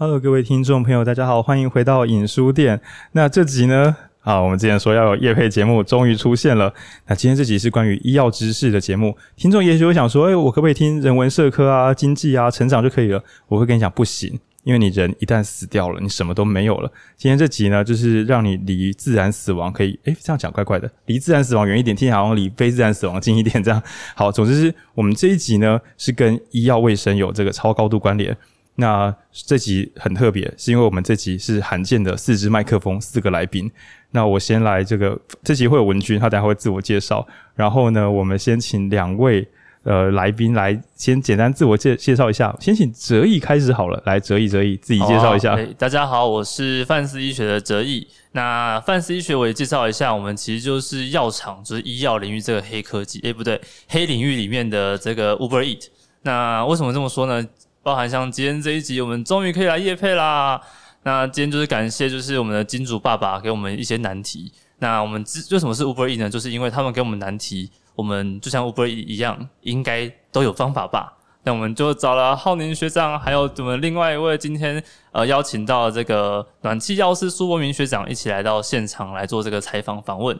Hello，各位听众朋友，大家好，欢迎回到影书店。那这集呢，啊，我们之前说要有夜配节目，终于出现了。那今天这集是关于医药知识的节目，听众也许会想说，哎，我可不可以听人文社科啊、经济啊、成长就可以了？我会跟你讲，不行，因为你人一旦死掉了，你什么都没有了。今天这集呢，就是让你离自然死亡可以，哎，这样讲怪怪的，离自然死亡远一点，听起来好像离非自然死亡近一点，这样。好，总之是我们这一集呢，是跟医药卫生有这个超高度关联。那这集很特别，是因为我们这集是罕见的四支麦克风，四个来宾。那我先来这个，这集会有文君，他等下会自我介绍。然后呢，我们先请两位呃来宾来先简单自我介介绍一下。先请哲义开始好了，来哲义哲义自己介绍一下。大家好，我是范思医学的哲义。那范思医学我也介绍一下，我们其实就是药厂，就是医药领域这个黑科技，诶，不对，黑领域里面的这个 Uber Eat。那为什么这么说呢？包含像今天这一集，我们终于可以来夜配啦。那今天就是感谢，就是我们的金主爸爸给我们一些难题。那我们之为什么是 Uber E 呢？就是因为他们给我们难题，我们就像 Uber E 一样，应该都有方法吧。那我们就找了浩宁学长，还有我们另外一位今天呃邀请到这个暖气药师苏博明学长一起来到现场来做这个采访访问。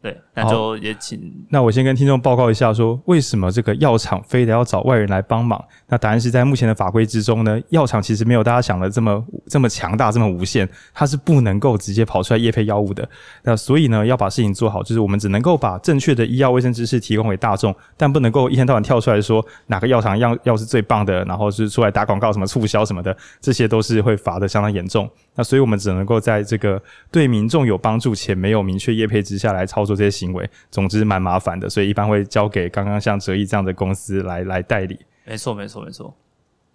对，那就也请。那我先跟听众报告一下说，说为什么这个药厂非得要找外人来帮忙？那答案是在目前的法规之中呢，药厂其实没有大家想的这么这么强大，这么无限，它是不能够直接跑出来业配药物的。那所以呢，要把事情做好，就是我们只能够把正确的医药卫生知识提供给大众，但不能够一天到晚跳出来说哪个药厂药药是最棒的，然后是出来打广告什么促销什么的，这些都是会罚的相当严重。那所以我们只能够在这个对民众有帮助且没有明确业配之下来操作。做这些行为，总之蛮麻烦的，所以一般会交给刚刚像哲义这样的公司来来代理。没错，没错，没错。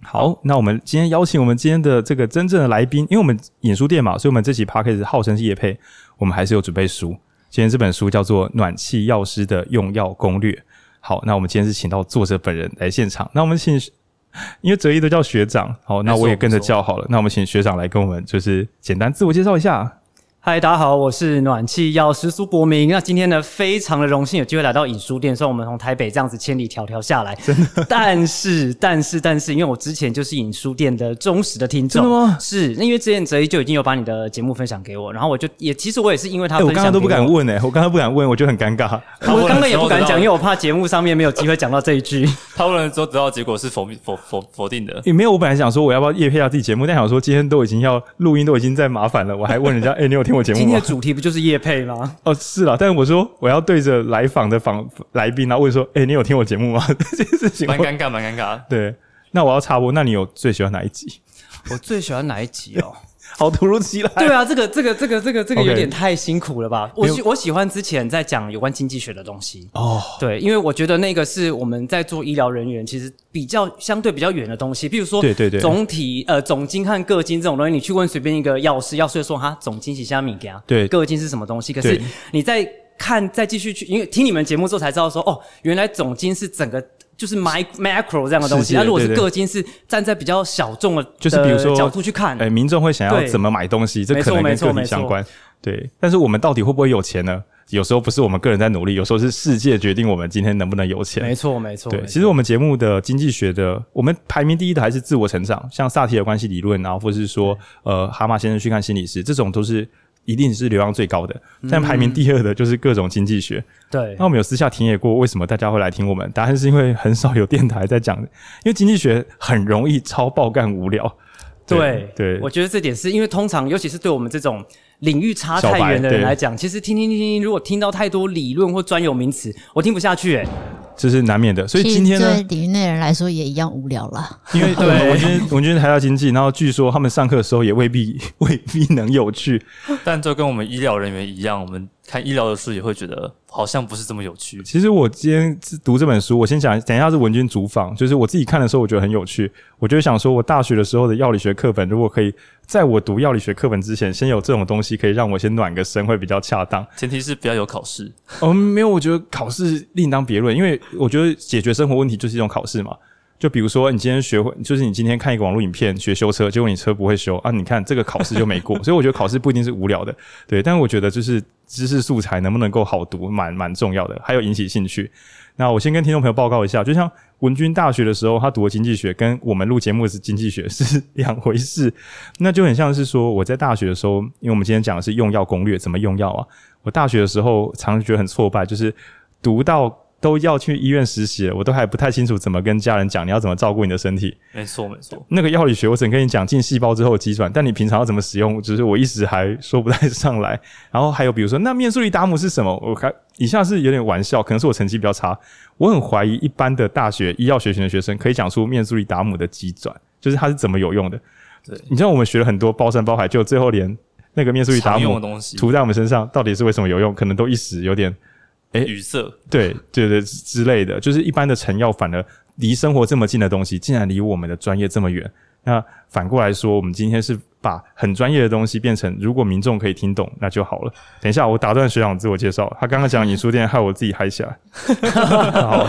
好，那我们今天邀请我们今天的这个真正的来宾，因为我们演书店嘛，所以我们这期 Podcast 号称是夜配，我们还是有准备书。今天这本书叫做《暖气药师的用药攻略》。好，那我们今天是请到作者本人来现场。那我们请，因为哲一都叫学长，好，那我也跟着叫好了。那我们请学长来跟我们就是简单自我介绍一下。嗨，大家好，我是暖气药师苏博明。那今天呢，非常的荣幸有机会来到影书店，虽然我们从台北这样子千里迢迢下来，真的。但是，但是，但是，因为我之前就是影书店的忠实的听众，真的吗？是，因为之前哲一就已经有把你的节目分享给我，然后我就也其实我也是因为他分享我，欸，我刚刚都不敢问诶，我刚刚不敢问，我觉得很尴尬。我刚刚也不敢讲，因为我怕节目上面没有机会讲到这一句。他问了之后得到结果是否否否否定的？也没有，我本来想说我要不要叶配下自己节目，但想说今天都已经要录音，都已经在麻烦了，我还问人家，哎、欸，你有听我节目吗？今天的主题。不就是叶配吗？哦，是啦，但是我说我要对着来访的访来宾，然后问说：“哎、欸，你有听我节目吗？” 这件事情蛮尴尬，蛮尴尬。对，那我要插播，那你有最喜欢哪一集？我最喜欢哪一集哦？好突如其来。对啊，这个这个这个这个这个有点太辛苦了吧.我喜我喜欢之前在讲有关经济学的东西哦。Oh. 对，因为我觉得那个是我们在做医疗人员其实比较相对比较远的东西。比如说，对对对，总体呃总经和个经这种东西，你去问随便一个药师，药师说哈总经是虾米给啊？对，个经是什么东西？可是你在看再继续去，因为听你们节目之后才知道说哦，原来总经是整个。就是 mic macro 这样的东西，那如果是个金，是站在比较小众的，就是比如说角度去看，哎，民众会想要怎么买东西，这可能跟个体相关。对，但是我们到底会不会有钱呢？有时候不是我们个人在努力，有时候是世界决定我们今天能不能有钱。没错，没错。对，其实我们节目的经济学的，我们排名第一的还是自我成长，像萨提尔关系理论，然后或是说呃蛤蟆先生去看心理师，这种都是。一定是流量最高的，但排名第二的就是各种经济学。嗯、对，那我们有私下田野过，为什么大家会来听我们？答案是因为很少有电台在讲，因为经济学很容易超爆干无聊。对对，对，我觉得这点是因为通常，尤其是对我们这种领域差太远的人来讲，其实听听听听，如果听到太多理论或专有名词，我听不下去诶。这是难免的，所以今天呢，对领域内人来说也一样无聊了。因为 对，我觉得我觉得台大经济，然后据说他们上课的时候也未必未必能有趣，但就跟我们医疗人员一样，我们看医疗的书也会觉得好像不是这么有趣。其实我今天读这本书，我先讲，等一下是文君主访，就是我自己看的时候，我觉得很有趣。我就想说，我大学的时候的药理学课本，如果可以在我读药理学课本之前，先有这种东西，可以让我先暖个身，会比较恰当。前提是不要有考试。嗯，没有，我觉得考试另当别论，因为我觉得解决生活问题就是一种考试嘛。就比如说，你今天学会，就是你今天看一个网络影片学修车，结果你车不会修啊，你看这个考试就没过。所以我觉得考试不一定是无聊的，对。但是我觉得就是知识素材能不能够好读，蛮蛮重要的，还有引起兴趣。那我先跟听众朋友报告一下，就像文君大学的时候，他读的经济学跟我们录节目的是经济学是两回事。那就很像是说，我在大学的时候，因为我们今天讲的是用药攻略，怎么用药啊？我大学的时候常常觉得很挫败，就是读到。都要去医院实习了，我都还不太清楚怎么跟家人讲你要怎么照顾你的身体。没错，没错。那个药理学我只能跟你讲进细胞之后的机转，但你平常要怎么使用，只是我一时还说不太上来。然后还有比如说，那面速力达姆是什么？我还以下是有点玩笑，可能是我成绩比较差。我很怀疑一般的大学医药学群的学生可以讲出面速力达姆的机转，就是它是怎么有用的。对，你知道我们学了很多包山包海，就最后连那个面速力达姆涂在我们身上，到底是为什么有用？可能都一时有点。诶，语塞，对对对之类的，就是一般的成药，反而离生活这么近的东西，竟然离我们的专业这么远。那反过来说，我们今天是把很专业的东西变成，如果民众可以听懂，那就好了。等一下，我打断学长自我介绍，他刚刚讲影书店，害我自己嗨起来。好，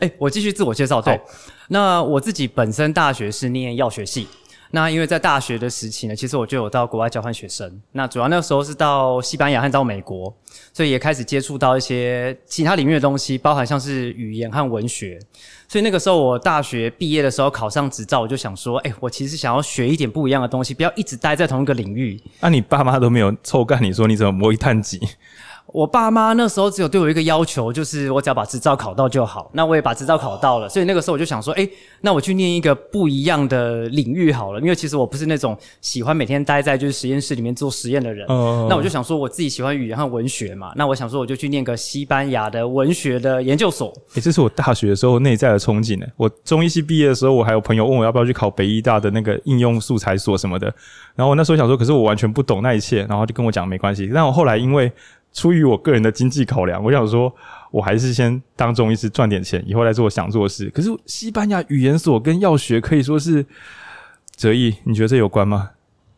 诶，我继续自我介绍。对，那我自己本身大学是念药学系。那因为在大学的时期呢，其实我就有到国外交换学生。那主要那个时候是到西班牙和到美国，所以也开始接触到一些其他领域的东西，包含像是语言和文学。所以那个时候我大学毕业的时候考上执照，我就想说，哎，我其实想要学一点不一样的东西，不要一直待在同一个领域。那、你爸妈都没有臭干你说你怎么摸一探几？我爸妈那时候只有对我一个要求，就是我只要把执照考到就好。那我也把执照考到了，所以那个时候我就想说，诶，那我去念一个不一样的领域好了。因为其实我不是那种喜欢每天待在就是实验室里面做实验的人。哦。那我就想说，我自己喜欢语言和文学嘛。那我想说，我就去念个西班牙的文学的研究所。诶，这是我大学的时候内在的憧憬呢。我中医系毕业的时候，我还有朋友问我要不要去考北医大的那个应用素材所什么的。然后我那时候想说，可是我完全不懂那一切，然后就跟我讲没关系。但我后来因为出于我个人的经济考量，我想说，我还是先当中医师赚点钱，以后来做我想做的事。可是西班牙语言所跟药学可以说是哲毅，你觉得这有关吗？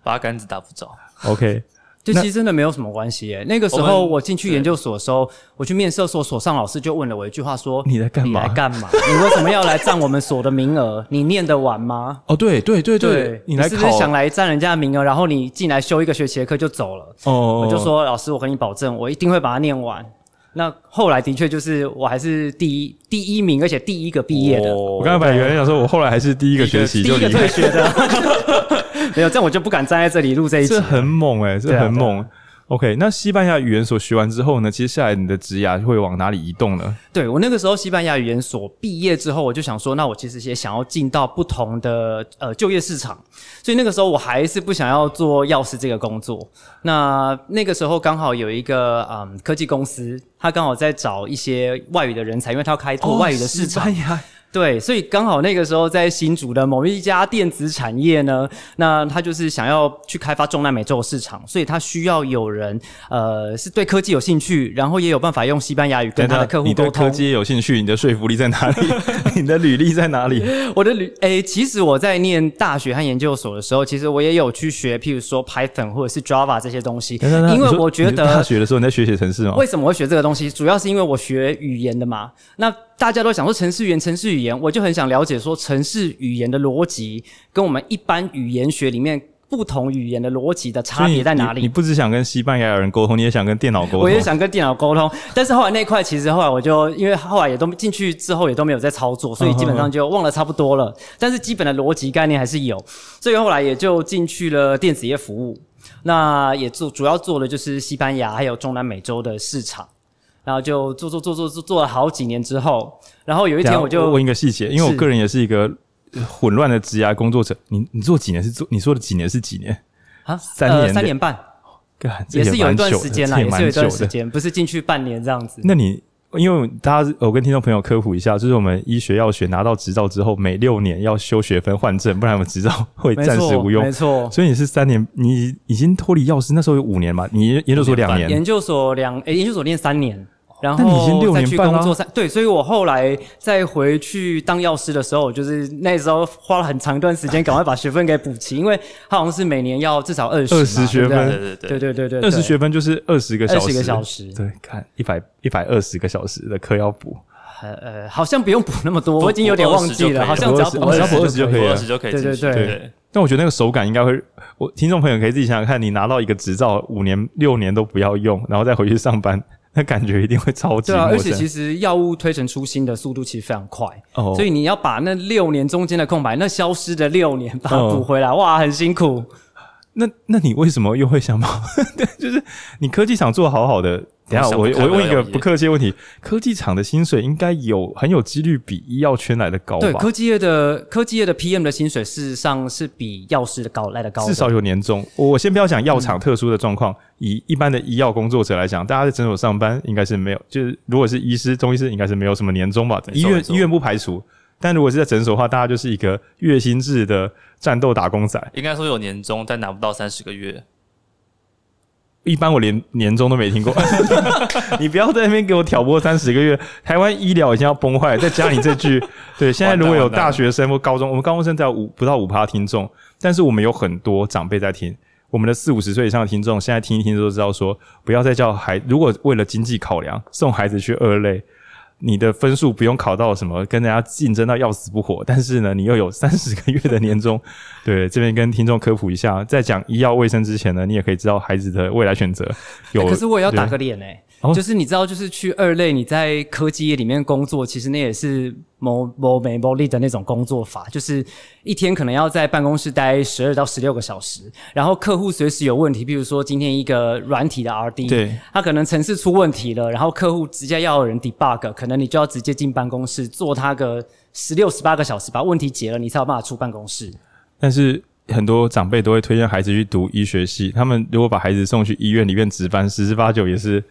八竿子打不着。OK。就其实真的没有什么关系诶。那个时候我进去研究所的时候，我去面试所，所上老师就问了我一句话说：“你在干嘛？你来干嘛？你为什么要来占我们所的名额？你念得完吗？”哦，对对对对，对你来考，你是不是想来占人家的名额，然后你进来修一个学期的课就走了？哦，我就说老师，我跟你保证，我一定会把它念完。那后来的确就是我还是第一第一名，而且第一个毕业的。我刚才本来原来想说，我后来还是第一个学期就第一个退学的，没有这样我就不敢站在这里录这一集。这很猛诶，这很猛。OK，那西班牙语言所学完之后呢？接下来你的职涯会往哪里移动呢？对，我那个时候西班牙语言所毕业之后，我就想说，那我其实也想要进到不同的呃就业市场，所以那个时候我还是不想要做药师这个工作。那那个时候刚好有一个嗯科技公司，他刚好在找一些外语的人才，因为他要开拓外语的市场。哦对，所以刚好那个时候在新竹的某一家电子产业呢，那他就是想要去开发中南美洲的市场，所以他需要有人，呃，是对科技有兴趣，然后也有办法用西班牙语跟他的客户沟通。你对科技也有兴趣，你的说服力在哪里？你的履历在哪里？我的履，诶，其实我在念大学和研究所的时候，其实我也有去学，譬如说 Python 或者是 Java 这些东西，因为我觉得大学的时候你在学写程式吗？为什么会学这个东西？主要是因为我学语言的嘛。那大家都想说程式语言，程式语言，我就很想了解说程式语言的逻辑跟我们一般语言学里面不同语言的逻辑的差别在哪里？你，你不只想跟西班牙人沟通，你也想跟电脑沟通。我也想跟电脑沟通，但是后来那块其实后来我就因为后来也都进去之后也都没有在操作，所以基本上就忘了差不多了。但是基本的逻辑概念还是有，所以后来也就进去了电子业服务，那也做主要做的就是西班牙还有中南美洲的市场。然后就做做做做做做了好几年之后，然后有一天我就问一个细节，因为我个人也是一个混乱的职涯工作者。你你做几年是做？你说的几年是几年？啊，三年、呃、三年半，也，也是有一段时间啦，也是有一段时间，不是进去半年这样子。那你因为大家，我跟听众朋友科普一下，就是我们医学药学拿到执照之后，每六年要修学分换证，不然我们执照 会暂时无用。没错，所以你是三年，你已经脱离药师，那时候有五年嘛？你研究所两年，研究所两诶，研究所念三年。然后再去工作三对，所以我后来再回去当药师的时候，就是那时候花了很长一段时间，赶快把学分给补齐，因为他好像是每年要至少二十二十学分，对对对对对对，二十学分就是二十个小时，二十个小时，对，看一百一百二十个小时的课要补，呃呃，好像不用补那么多，我已经有点忘记了，好像只要补只要补二十就可以了，二十就可以，对对对对。但我觉得那个手感应该会，我听众朋友可以自己想想看，你拿到一个执照五年六年都不要用，然后再回去上班。那感觉一定会超级。对啊，而且其实药物推陈出新的速度其实非常快，哦，所以你要把那六年中间的空白，那消失的六年把它补回来，哦，哇，很辛苦。那那你为什么又会想跑？对，就是你科技厂做好好的。等下我我问一个不客气的问题：科技厂的薪水应该有很有几率比医药圈来的高吧？对，科技业的科技业的 PM 的薪水事实上是比药师的高来的高的，至少有年终。我先不要讲药厂特殊的状况，嗯，以一般的医药工作者来讲，大家在诊所上班应该是没有，就是如果是医师、中医师，应该是没有什么年终吧？医院医院不排除。但如果是在诊所的话，大家就是一个月薪制的战斗打工仔。应该说有年终，但拿不到三十个月。一般我连年终都没听过。你不要在那边给我挑拨三十个月。台湾医疗已经要崩坏，再加你这句。对，现在如果有大学生或高中，我们高中生才有五不到五趴听众，但是我们有很多长辈在听。我们的四五十岁以上的听众，现在听一听都知道说，不要再叫孩。如果为了经济考量，送孩子去二类。你的分数不用考到什么，跟人家竞争到要死不活，但是呢，你又有 三十个月的年终。对，这边跟听众科普一下，在讲医药卫生之前呢，你也可以知道孩子的未来选择。有、欸，可是我也要打个脸诶、欸哦，就是你知道，就是去二类，你在科技业里面工作，其实那也是某某美某力的那种工作法，就是一天可能要在办公室待十二到十六个小时，然后客户随时有问题，比如说今天一个软体的 RD，对，他可能程式出问题了，然后客户直接要有人 debug，可能你就要直接进办公室做他个十六十八个小时，把问题解了，你才有办法出办公室。但是很多长辈都会推荐孩子去读医学系，他们如果把孩子送去医院里面值班，十之八九也是。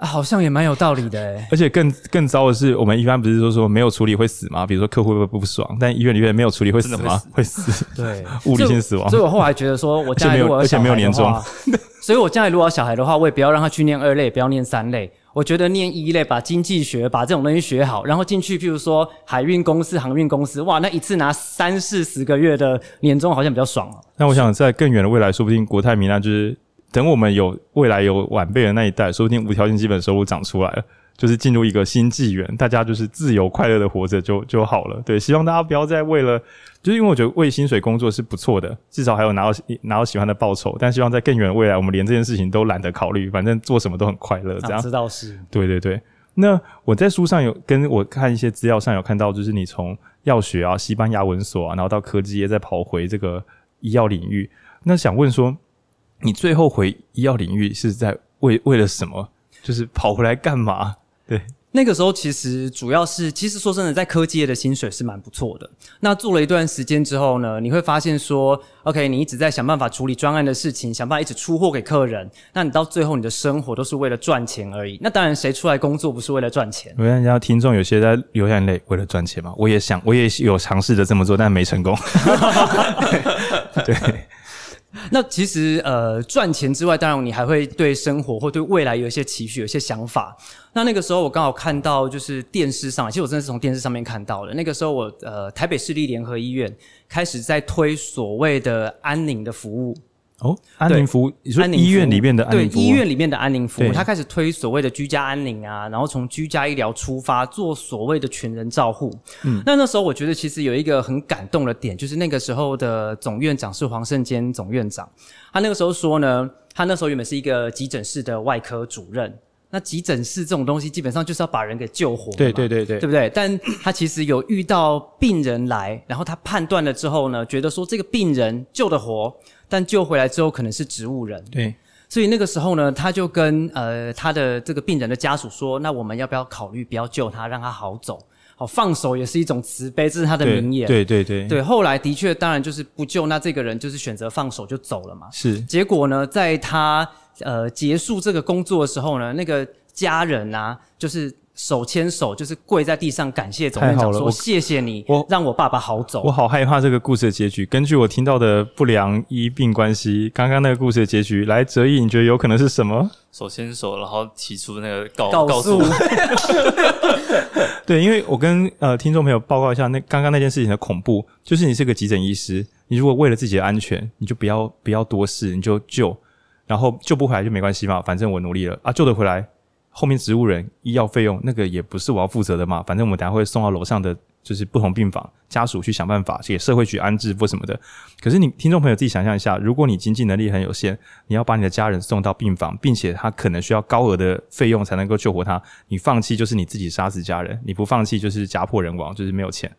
啊，好像也蛮有道理的诶，而且更更糟的是，我们一般不是说说没有处理会死吗？比如说客户会不会不爽？但医院里面没有处理会死吗？会死，对，物理性死亡。所以我后来觉得说，我家里如果而且没有年终，所以我将来如果要小孩的话，我也不要让他去念二类，不要念三类。我觉得念一类，把经济学把这种东西学好，然后进去，譬如说海运公司、航运公司，哇，那一次拿三四十个月的年终，好像比较爽哦。那我想在更远的未来，说不定国泰民安就是。等我们有未来有晚辈的那一代，说不定无条件基本收入长出来了，就是进入一个新纪元，大家就是自由快乐的活着就就好了。对，希望大家不要再为了，就是因为我觉得为薪水工作是不错的，至少还有拿到拿到喜欢的报酬。但希望在更远的未来，我们连这件事情都懒得考虑，反正做什么都很快乐。这样，知道是。对对对。那我在书上有跟我看一些资料上有看到，就是你从药学啊、西班牙文所啊，然后到科技业再跑回这个医药领域，那想问说。你最后回医药领域是在为为了什么？就是跑回来干嘛？对，那个时候其实主要是，其实说真的，在科技业的薪水是蛮不错的。那做了一段时间之后呢，你会发现说，OK，你一直在想办法处理专案的事情，想办法一直出货给客人。那你到最后，你的生活都是为了赚钱而已。那当然，谁出来工作不是为了赚钱？我跟人家听众有些在流眼泪，为了赚钱嘛。我也想，我也有尝试着这么做，但没成功。对。对那其实呃，赚钱之外，当然你还会对生活或对未来有一些期许、有一些想法。那那个时候我刚好看到，就是电视上，其实我真的是从电视上面看到的。那个时候我呃，台北市立联合医院开始在推所谓的安宁的服务。哦，安宁服务，你说医院里面的安宁服务？对，医院里面的安宁服务，他开始推所谓的居家安宁啊，然后从居家医疗出发，做所谓的全人照护。嗯，那那时候我觉得其实有一个很感动的点，就是那个时候的总院长是黄胜坚总院长，他那个时候说呢，他那时候原本是一个急诊室的外科主任，那急诊室这种东西基本上就是要把人给救活，对对对对，对不对？但他其实有遇到病人来，然后他判断了之后呢，觉得说这个病人救得活。但救回来之后可能是植物人，对，所以那个时候呢，他就跟呃他的这个病人的家属说，那我们要不要考虑不要救他，让他好走？好，放手也是一种慈悲，这是他的名言。对对对对，对，后来的确，当然就是不救，那这个人就是选择放手就走了嘛。是，结果呢，在他呃结束这个工作的时候呢，那个家人啊，就是。手牵手，就是跪在地上感谢总院长，说谢谢你，我让我爸爸好走。我好害怕这个故事的结局。根据我听到的不良医病关系，刚刚那个故事的结局，来哲毅，你觉得有可能是什么？手牵手，然后提出那个告告诉。对，因为我跟呃听众朋友报告一下，那刚刚那件事情的恐怖，就是你是个急诊医师，你如果为了自己的安全，你就不要不要多事，你就救，然后救不回来就没关系嘛，反正我努力了啊，救得回来。后面植物人医药费用那个也不是我要负责的嘛，反正我们等下会送到楼上的就是不同病房家属去想办法给社会去安置或什么的。可是你听众朋友自己想象一下，如果你经济能力很有限，你要把你的家人送到病房，并且他可能需要高额的费用才能够救活他，你放弃就是你自己杀死家人，你不放弃就是家破人亡，就是没有钱。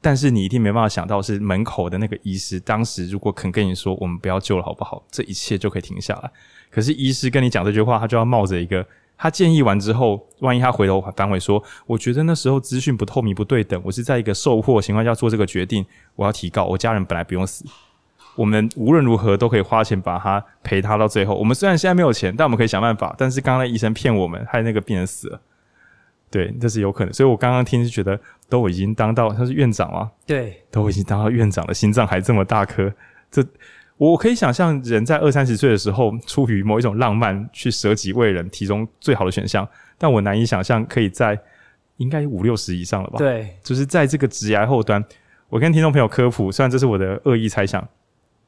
但是你一定没办法想到，是门口的那个医师，当时如果肯跟你说“我们不要救了，好不好”，这一切就可以停下来。可是医师跟你讲这句话，他就要冒着一个，他建议完之后，万一他回头反悔说：“我觉得那时候资讯不透明、不对等，我是在一个受迫情况下做这个决定，我要提告，我家人本来不用死，我们无论如何都可以花钱把他赔他到最后。我们虽然现在没有钱，但我们可以想办法。但是刚刚那医生骗我们，害那个病人死了。”对，这是有可能。所以我刚刚听是觉得，都已经当到他是院长了，对，都已经当到院长了，心脏还这么大颗。这我可以想象，人在二三十岁的时候，出于某一种浪漫，去舍己为人，提供最好的选项。但我难以想象，可以在应该五六十以上了吧？对，就是在这个职涯后端，我跟听众朋友科普，虽然这是我的恶意猜想，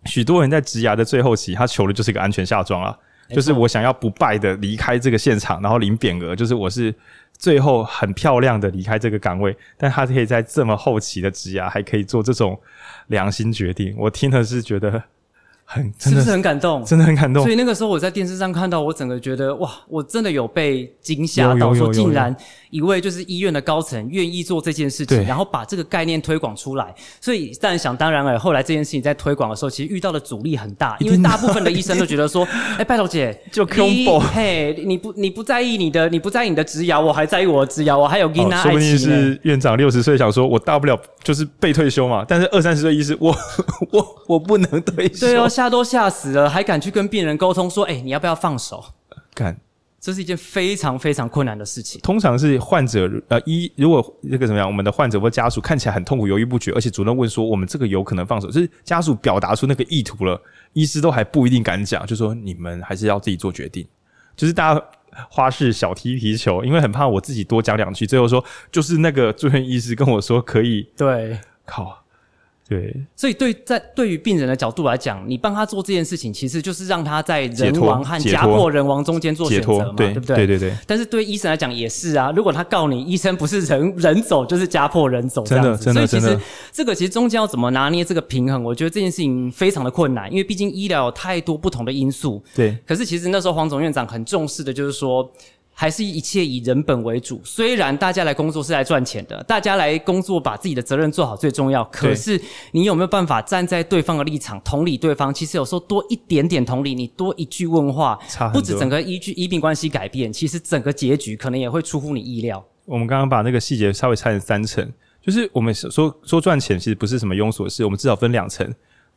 许多人在职涯的最后期，他求的就是一个安全下装啊，就是我想要不败的离开这个现场，然后领匾额，就是我是。最后很漂亮的离开这个岗位，但他可以在这么后期的职涯还可以做这种良心决定，我听了是觉得。很真的是不是很感动？真的很感动。所以那个时候我在电视上看到，我整个觉得哇，我真的有被惊吓到，说竟然一位就是医院的高层愿意做这件事情，然后把这个概念推广出来。所以当然想当然了，后来这件事情在推广的时候，其实遇到的阻力很大，因为大部分的医生都觉得说，哎、欸，拜托姐，就 combo，嘿，你不你不在意你的，你不在意你的职涯，我还在意我的职涯，我还有跟他爱情。说不定是院长六十岁想说，我大不了就是被退休嘛。但是二三十岁医师，我 我我不能退休。对哦。吓都吓死了，还敢去跟病人沟通说：“哎、欸，你要不要放手？”干，这是一件非常非常困难的事情。通常是患者呃一，如果这个怎么样，我们的患者或家属看起来很痛苦、犹豫不决，而且主动问说：“我们这个有可能放手。”就是家属表达出那个意图了，医师都还不一定敢讲，就说：“你们还是要自己做决定。”就是大家花式小踢皮球，因为很怕我自己多讲两句，最后说就是那个住院医师跟我说可以。对，靠。对，所以对在对于病人的角度来讲，你帮他做这件事情，其实就是让他在人亡和家破人亡中间做选择嘛，对，对不对？对对对。但是对医生来讲也是啊，如果他告你，医生不是人人走就是家破人走这样子，所以其实这个其实中间要怎么拿捏这个平衡，我觉得这件事情非常的困难，因为毕竟医疗有太多不同的因素。对。可是其实那时候黄总院长很重视的就是说。还是一切以人本为主。虽然大家来工作是来赚钱的，大家来工作把自己的责任做好最重要。可是你有没有办法站在对方的立场，同理对方？其实有时候多一点点同理，你多一句问话，不止整个医医医病关系改变，其实整个结局可能也会出乎你意料。我们刚刚把那个细节稍微拆成三层，就是我们说说赚钱其实不是什么庸俗的事，我们至少分两层，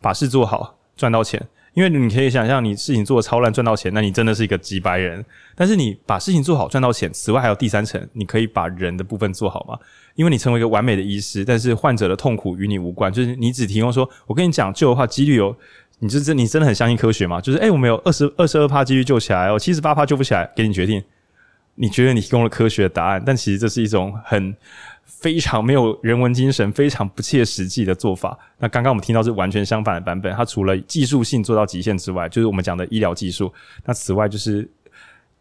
把事做好，赚到钱。因为你可以想象，你事情做得超烂赚到钱，那你真的是一个机掰人。但是你把事情做好赚到钱，此外还有第三层，你可以把人的部分做好吗？因为你成为一个完美的医师，但是患者的痛苦与你无关，就是你只提供说，我跟你讲救的话，几率有，你是真你真的很相信科学吗？就是诶、我们有二十二十二趴几率救起来哦，七十八趴救不起来，给你决定。你觉得你提供了科学的答案，但其实这是一种很。非常没有人文精神，非常不切实际的做法。那刚刚我们听到是完全相反的版本，它除了技术性做到极限之外，就是我们讲的医疗技术。那此外就是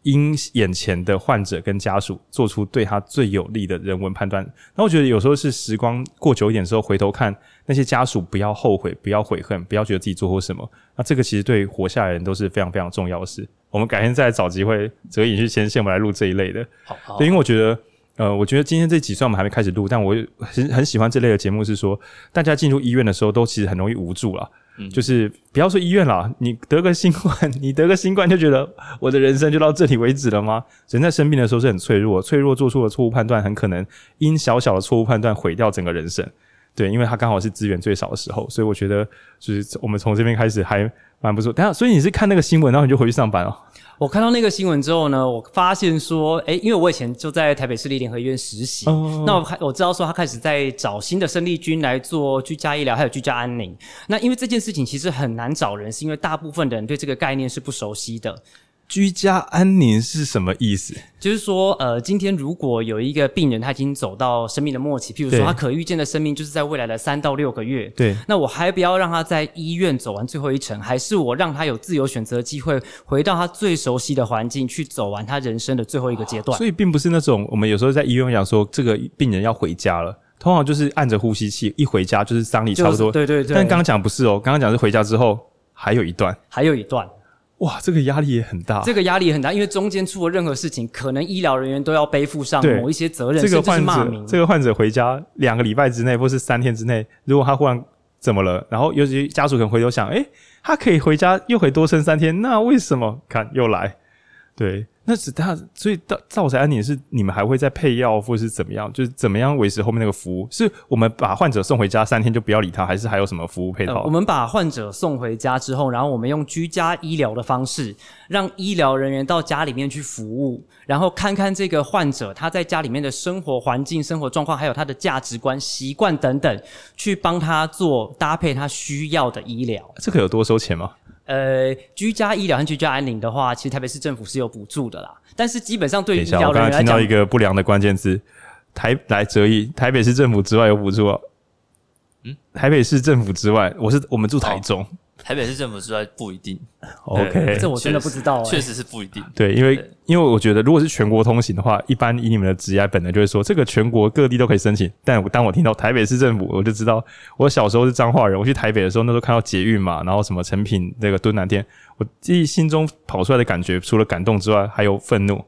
因眼前的患者跟家属做出对他最有利的人文判断。那我觉得有时候是时光过久一点之后，回头看那些家属，不要后悔，不要悔恨，不要觉得自己做错什么。那这个其实对活下来的人都是非常非常重要的事。我们改天再找机会，哲颖去牵线，我们来录这一类的。好，好，因为我觉得。呃，我觉得今天这几算我们还没开始录，但我很很喜欢这类的节目，是说大家进入医院的时候都其实很容易无助啦。嗯，就是不要说医院啦，你得个新冠，你得个新冠就觉得我的人生就到这里为止了吗？人在生病的时候是很脆弱，脆弱做出了错误判断，很可能因小小的错误判断毁掉整个人生。对，因为他刚好是资源最少的时候，所以我觉得就是我们从这边开始还蛮不错。等下，所以你是看那个新闻，然后你就回去上班哦？我看到那个新闻之后呢，我发现说，诶，因为我以前就在台北市立联合医院实习，哦、那我还我知道说他开始在找新的生力军来做居家医疗，还有居家安宁。那因为这件事情其实很难找人，是因为大部分的人对这个概念是不熟悉的。居家安宁是什么意思？就是说，呃，今天如果有一个病人他已经走到生命的末期，譬如说他可预见的生命就是在未来的三到六个月，对，那我还不要让他在医院走完最后一程，还是我让他有自由选择的机会，回到他最熟悉的环境去走完他人生的最后一个阶段？所以，并不是那种我们有时候在医院讲说这个病人要回家了。通常就是按着呼吸器，一回家就是丧礼差不多。对对对。但刚刚讲不是哦，刚刚讲是回家之后还有一段，还有一段。哇，这个压力也很大。这个压力也很大，因为中间出了任何事情，可能医疗人员都要背负上某一些责任。这个患者，这个患者回家两个礼拜之内，或是三天之内，如果他忽然怎么了，然后尤其家属可能回头想，诶，他可以回家，又可以多撑三天，那为什么？看又来，对。那是他，所以到造成安宁是你们还会再配药，或是怎么样？就是怎么样维持后面那个服务？是我们把患者送回家三天就不要理他，还是还有什么服务配套？呃，我们把患者送回家之后，然后我们用居家医疗的方式，让医疗人员到家里面去服务，然后看看这个患者他在家里面的生活环境、生活状况，还有他的价值观、习惯等等，去帮他做搭配他需要的医疗。这个有多收钱吗？呃，居家医疗和居家安宁的话，其实台北市政府是有补助的啦。但是基本上对于医疗人员来讲，我刚刚听到一个不良的关键字，台来折翼，台北市政府之外有补助啊。嗯，台北市政府之外，我是我们住台中。哦台北市政府之外不一定，OK，这我真的不知道，确实是不一定。对，因为因为我觉得，如果是全国通行的话，一般以你们的职业本来就会说，这个全国各地都可以申请。但当我听到台北市政府，我就知道，我小时候是彰化人，我去台北的时候，那时候看到捷运嘛，然后什么成品那个敦南店，我自己心中跑出来的感觉，除了感动之外，还有愤怒，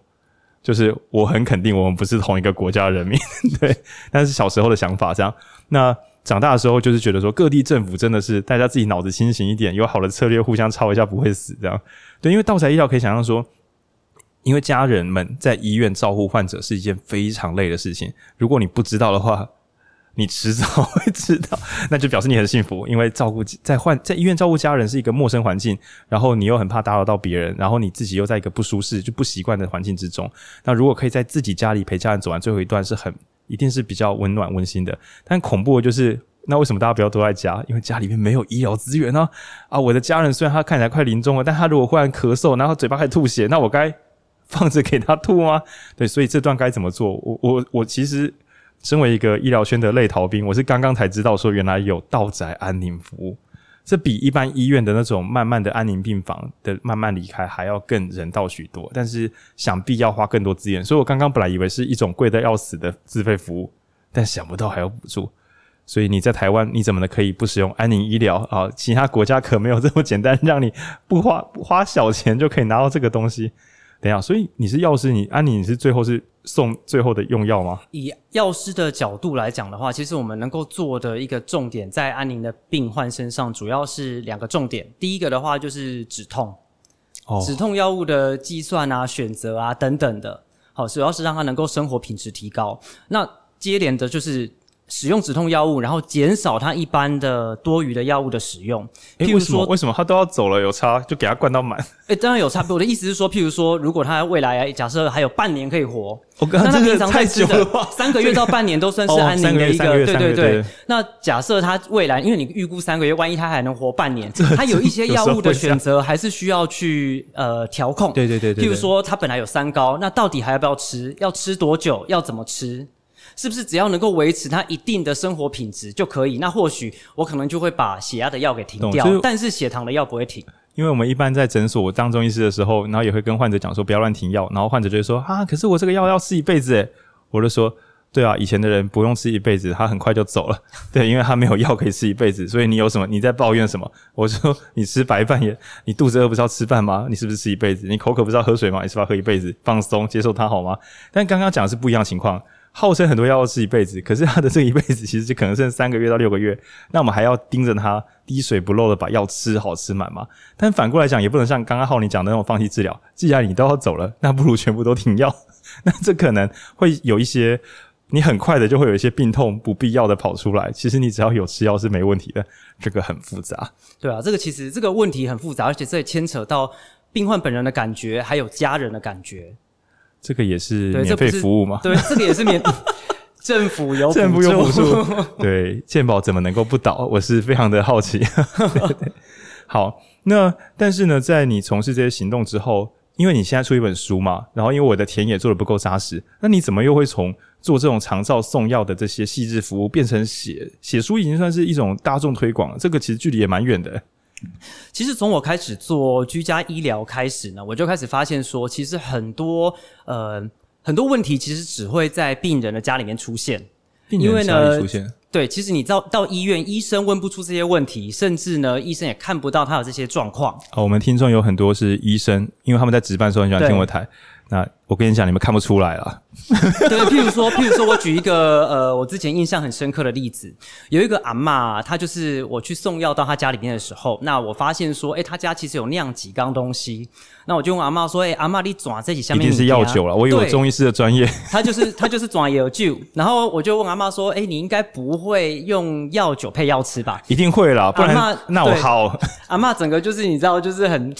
就是我很肯定我们不是同一个国家的人民，对。但是小时候的想法这样，那。长大的时候，就是觉得说各地政府真的是大家自己脑子清醒一点，有好的策略互相抄一下不会死这样。对，因为到宅医疗可以想象说，因为家人们在医院照顾患者是一件非常累的事情。如果你不知道的话，你迟早会知道，那就表示你很幸福，因为照顾在患在医院照顾家人是一个陌生环境，然后你又很怕打扰到别人，然后你自己又在一个不舒适就不习惯的环境之中。那如果可以在自己家里陪家人走完最后一段，是很。一定是比较温暖温馨的，但恐怖的就是，那为什么大家不要都在家？因为家里面没有医疗资源呢？啊，我的家人虽然他看起来快临终了，但他如果忽然咳嗽，然后嘴巴还吐血，那我该放着给他吐吗？对，所以这段该怎么做？我我我其实身为一个医疗圈的类逃兵，我是刚刚才知道说原来有到宅安宁服务。这比一般医院的那种慢慢的安宁病房的慢慢离开还要更人道许多，但是想必要花更多资源，所以我刚刚本来以为是一种贵的要死的自费服务，但想不到还要补助，所以你在台湾你怎么能可以不使用安宁医疗啊？其他国家可没有这么简单，让你不花不花小钱就可以拿到这个东西。等一下，所以你是药师，你安宁你是最后是送最后的用药吗？以药师的角度来讲的话，其实我们能够做的一个重点在安宁的病患身上，主要是两个重点。第一个的话就是止痛，哦，止痛药物的计算啊、选择啊等等的，好，主要是让他能够生活品质提高。那接连的就是。使用止痛药物，然后减少他一般的多余的药物的使用。譬如说，为什么他都要走了有差，就给他灌到满？诶，当然有差。我的意思是说，譬如说，如果他未来假设还有半年可以活，那他平常在吃的 三个月到半年都算是安宁的一个，对对对。那假设他未来，因为你预估三个月，万一他还能活半年，他有一些药物的选择还是需要去呃调控。对对对对。譬如说，他本来有三高，那到底还要不要吃？要吃多久？要怎么吃？是不是只要能够维持他一定的生活品质就可以？那或许我可能就会把血压的药给停掉，但是血糖的药不会停。因为我们一般在诊所当中医师的时候，然后也会跟患者讲说不要乱停药，然后患者就会说啊，可是我这个药要吃一辈子诶。我就说对啊，以前的人不用吃一辈子，他很快就走了。对，因为他没有药可以吃一辈子，所以你有什么？你在抱怨什么？我说你吃白饭也，你肚子饿不是要吃饭吗？你是不是吃一辈子？你口渴不是要喝水吗？你是不是要喝一辈子？放松，接受它好吗？但刚刚讲的是不一样情况。号称很多药要吃一辈子，可是他的这一辈子其实就可能剩三个月到六个月，那我们还要盯着他滴水不漏的把药吃好吃满吗？但反过来讲，也不能像刚刚浩你讲的那种放弃治疗。既然你都要走了，那不如全部都停药。那这可能会有一些，你很快的就会有一些病痛不必要的跑出来。其实你只要有吃药是没问题的，这个很复杂。对啊，这个其实这个问题很复杂，而且这也牵扯到病患本人的感觉，还有家人的感觉。这个也是免费服务吗？对，这个也是免 政府有政府有补助。对，健保怎么能够不倒？我是非常的好奇。对对好，那但是呢，在你从事这些行动之后，因为你现在出一本书嘛，然后因为我的田野做得不够扎实，那你怎么又会从做这种长照送药的这些细致服务，变成写写书，已经算是一种大众推广了？这个其实距离也蛮远的。其实从我开始做居家医疗开始呢，我就开始发现说，其实很多呃很多问题其实只会在病人的家里面出现，病人家里出现，对，其实你到到医院，医生问不出这些问题，甚至呢，医生也看不到他有这些状况。哦，我们听众有很多是医生，因为他们在值班的时候很喜欢听我台。那我跟你讲，你们看不出来了。对，譬如说，譬如说我举一个呃，我之前印象很深刻的例子，有一个阿嬷，她就是我去送药到她家里面的时候，那我发现说，哎，她家其实有酿几缸东西，那我就问阿妈说，哎，阿妈你转这几下面一定是药酒了，我以为中医师的专业。她就是他就是转有酒，然后我就问阿妈说，哎，你应该不会用药酒配药吃吧？一定会啦，不然阿嬷那我好。阿妈整个就是你知道，就是很。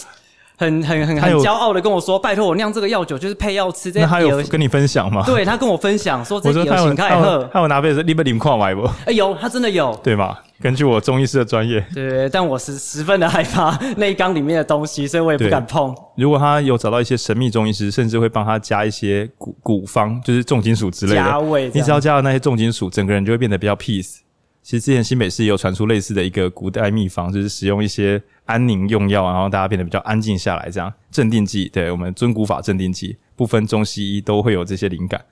很很很很骄傲的跟我说：“拜托我酿这个药酒就是配药吃。”这样他有跟你分享吗？对，他跟我分享说：“这个有请开喝。”他有拿杯子，你不你矿买不？哎，有，他真的有，对吗？根据我中医师的专业，对，但我是十分的害怕那一缸里面的东西，所以我也不敢碰。如果他有找到一些神秘中医师，甚至会帮他加一些古古方，就是重金属之类的加味，你只要加了那些重金属，整个人就会变得比较 peace。其实之前新北市也有传出类似的一个古代秘方，就是使用一些安宁用药，然后大家变得比较安静下来，这样镇定剂。对，我们尊古法镇定剂，不分中西医都会有这些灵感。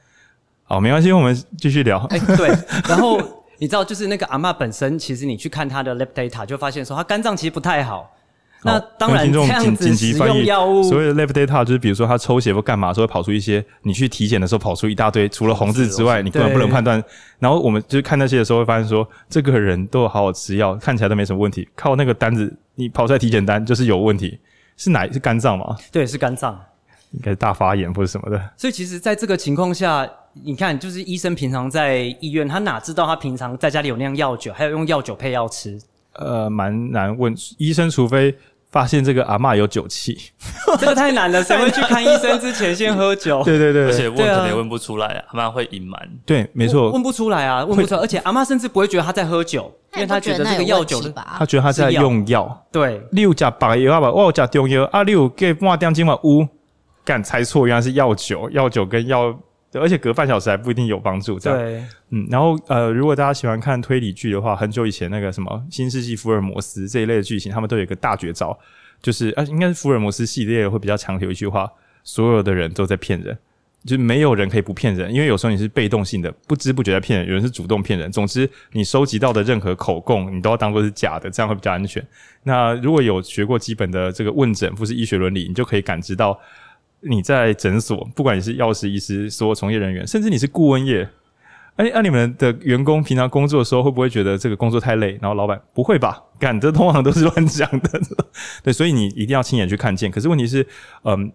好，没关系，我们继续聊。哎、欸，对，然后你知道，就是那个阿妈本身，其实你去看她的 lab data，就发现说她肝脏其实不太好。那当然，这样子使用药物，所谓的 lab data 就是比如说他抽血或干嘛的时候会跑出一些，你去体检的时候跑出一大堆，除了红字之外，你根本不能判断。然后我们就是看那些的时候会发现说，这个人都有好好吃药，看起来都没什么问题。靠那个单子，你跑出来体检单就是有问题，是哪？是肝脏吗？对，是肝脏，应该是大发炎或者什么的。所以其实，在这个情况下，你看，就是医生平常在医院，他哪知道他平常在家里有那样药酒，还有用药酒配药吃？呃，蛮难问医生，除非。发现这个阿嬷有酒气，这个太难了。谁会去看医生之前先喝酒？对对对，而且问可能也问不出来啊，阿妈会隐瞒。对，没错，问不出来啊，问不出来。而且阿嬷甚至不会觉得他在喝酒，因为他觉得这个药酒是，他觉得他在用药。对，六加白药吧，我加中药啊，六给半点钟嘛，乌，敢猜错，原来是药酒，药酒跟药。对，而且隔半小时还不一定有帮助。这样，对，嗯，然后呃，如果大家喜欢看推理剧的话，很久以前那个什么《新世纪福尔摩斯》这一类的剧情，他们都有一个大绝招，就是啊，应该是福尔摩斯系列会比较强调一句话：所有的人都在骗人，就没有人可以不骗人，因为有时候你是被动性的，不知不觉在骗人，有人是主动骗人。总之，你收集到的任何口供，你都要当做是假的，这样会比较安全。那如果有学过基本的这个问诊或是医学伦理，你就可以感知到。你在诊所，不管你是药师、医师，所有从业人员，甚至你是顾问业，哎、那、你们的员工平常工作的时候，会不会觉得这个工作太累？然后老板不会吧？干，这通常都是乱讲的。对，所以你一定要亲眼去看见。可是问题是，嗯，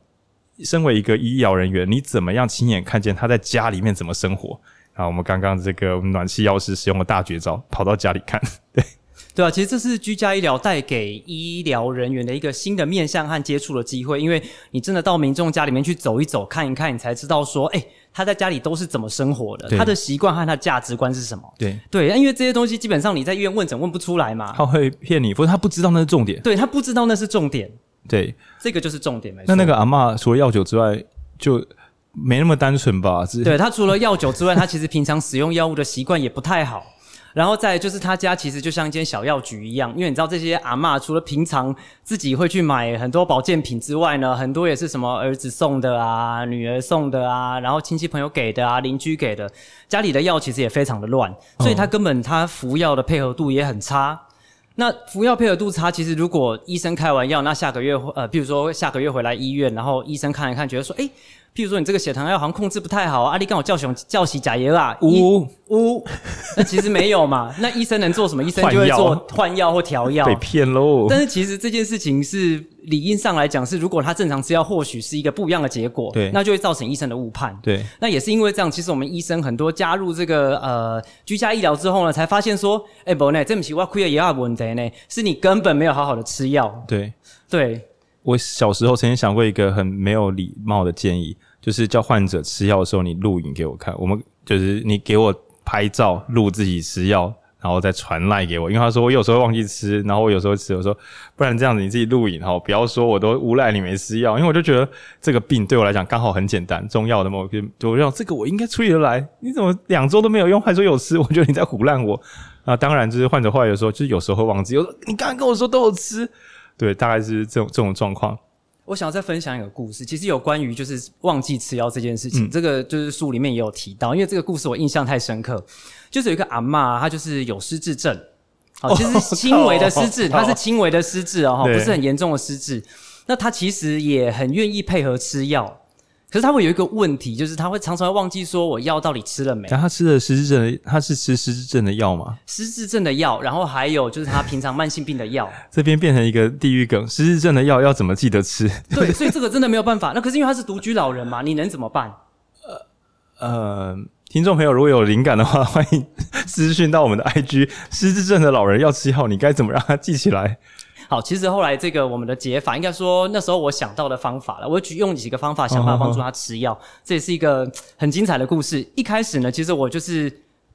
身为一个医疗人员，你怎么样亲眼看见他在家里面怎么生活？啊，我们刚刚这个暖气药师使用了大绝招，跑到家里看，对。对啊，其实这是居家医疗带给医疗人员的一个新的面向和接触的机会，因为你真的到民众家里面去走一走、看一看，你才知道说，哎，他在家里都是怎么生活的，他的习惯和他的价值观是什么。对对，因为这些东西基本上你在医院问诊问不出来嘛，他会骗你，不是他不知道那是重点，对他不知道那是重点，对，这个就是重点没错。那那个阿嬷除了药酒之外，就没那么单纯吧？对，他除了药酒之外，他其实平常使用药物的习惯也不太好。然后再就是他家其实就像一间小药局一样，因为你知道这些阿嬷除了平常自己会去买很多保健品之外呢，很多也是什么儿子送的啊、女儿送的啊，然后亲戚朋友给的啊、邻居给的，家里的药其实也非常的乱，所以他根本他服药的配合度也很差。那服药配合度差，其实如果医生开完药，那下个月呃，比如说下个月回来医院，然后医生看一看，觉得说，诶譬如说你这个血糖药好像控制不太好啊，你刚好叫熊叫洗假药啊，呜呜，那其实没有嘛，那医生能做什么？医生就会做换药或调药，被骗喽。但是其实这件事情是理应上来讲是，如果他正常吃药，或许是一个不一样的结果，对，那就会造成医生的误判，对。那也是因为这样，其实我们医生很多加入这个呃居家医疗之后呢，才发现说，哎、欸，不呢，这不是我亏了也要问题呢，是你根本没有好好的吃药，对对。我小时候曾经想过一个很没有礼貌的建议。就是叫患者吃药的时候，你录影给我看。我们就是你给我拍照录自己吃药，然后再传赖给我。因为他说我有时候忘记吃，然后我有时候吃。我说不然这样子你自己录影哈，不要说我都诬赖你没吃药。因为我就觉得这个病对我来讲刚好很简单，中药的某个就让这个我应该处理得来。你怎么两周都没有用，还说有吃？我觉得你在胡乱我。啊，当然就是患者后来有时候就是有时候会忘记。我说你刚刚跟我说都有吃，对，大概是这种这种状况。我想要再分享一个故事，其实有关于就是忘记吃药这件事情，嗯、这个就是书里面也有提到，因为这个故事我印象太深刻，就是有一个阿妈，她就是有失智症，好、哦，其实轻微的失智，她、哦、是轻微的失智哦，不是很严重的失智，那她其实也很愿意配合吃药。可是他会有一个问题，就是他会常常会忘记说我药到底吃了没。但他吃的失智症的，他是吃失智症的药吗？失智症的药，然后还有就是他平常慢性病的药。这边变成一个地狱梗，失智症的药要怎么记得吃？对，所以这个真的没有办法。那可是因为他是独居老人嘛，你能怎么办？呃呃，听众朋友如果有灵感的话，欢迎私讯到我们的 IG。失智症的老人要吃药，你该怎么让他记起来？好，其实后来这个我们的解法，应该说那时候我想到的方法了，我举用几个方法想办法帮助他吃药，哦哦哦，这也是一个很精彩的故事。一开始呢，其实我就是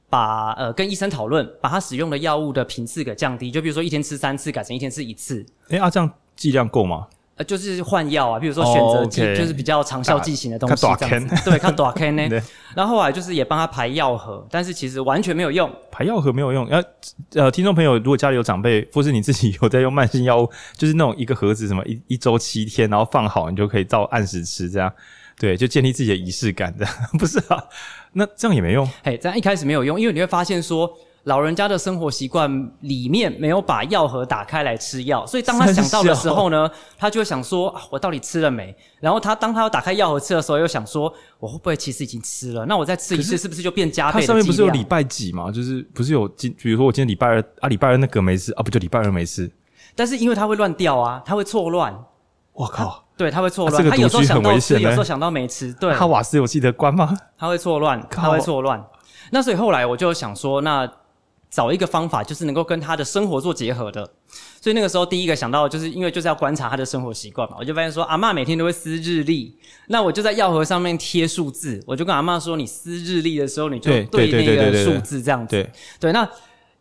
把呃跟医生讨论，把他使用的药物的频次给降低，就比如说一天吃三次，改成一天吃一次。哎、欸，啊，这样剂量够吗？呃，就是换药啊，比如说选择剂，oh, okay. 就是比较长效剂型的东西，这样子。对，看多少 K 呢？然后后来就是也帮他排药盒，但是其实完全没有用。排药盒没有用。呃，呃，听众朋友，如果家里有长辈，或是你自己有在用慢性药物，就是那种一个盒子，什么一一周七天，然后放好，你就可以照按时吃，这样。对，就建立自己的仪式感，这样。不是啊？那这样也没用。嘿，这样一开始没有用，因为你会发现说。老人家的生活习惯里面没有把药盒打开来吃药，所以当他想到的时候呢，他就会想说：“啊，我到底吃了没？”然后他当他要打开药盒吃的时候，又想说：“我会不会其实已经吃了？那我再吃一次，是不是就变加倍剂量？”它上面不是有礼拜几嘛？就是不是有今，比如说我今天礼拜二啊，礼拜二那个没吃啊，不就礼拜二没吃？但是因为它会乱掉啊，它会错乱。我靠！对，他会错乱。啊、这个他有时候想到吃，有时候想到没吃。对，他瓦斯有记得关吗？他会错乱，他会错乱。那所以后来我就想说，那。找一个方法，就是能够跟他的生活做结合的。所以那个时候，第一个想到，就是因为就是要观察他的生活习惯嘛。我就发现说，阿嬷每天都会撕日历，那我就在药盒上面贴数字。我就跟阿嬷说，你撕日历的时候，你就对那个数字这样子。对，对，那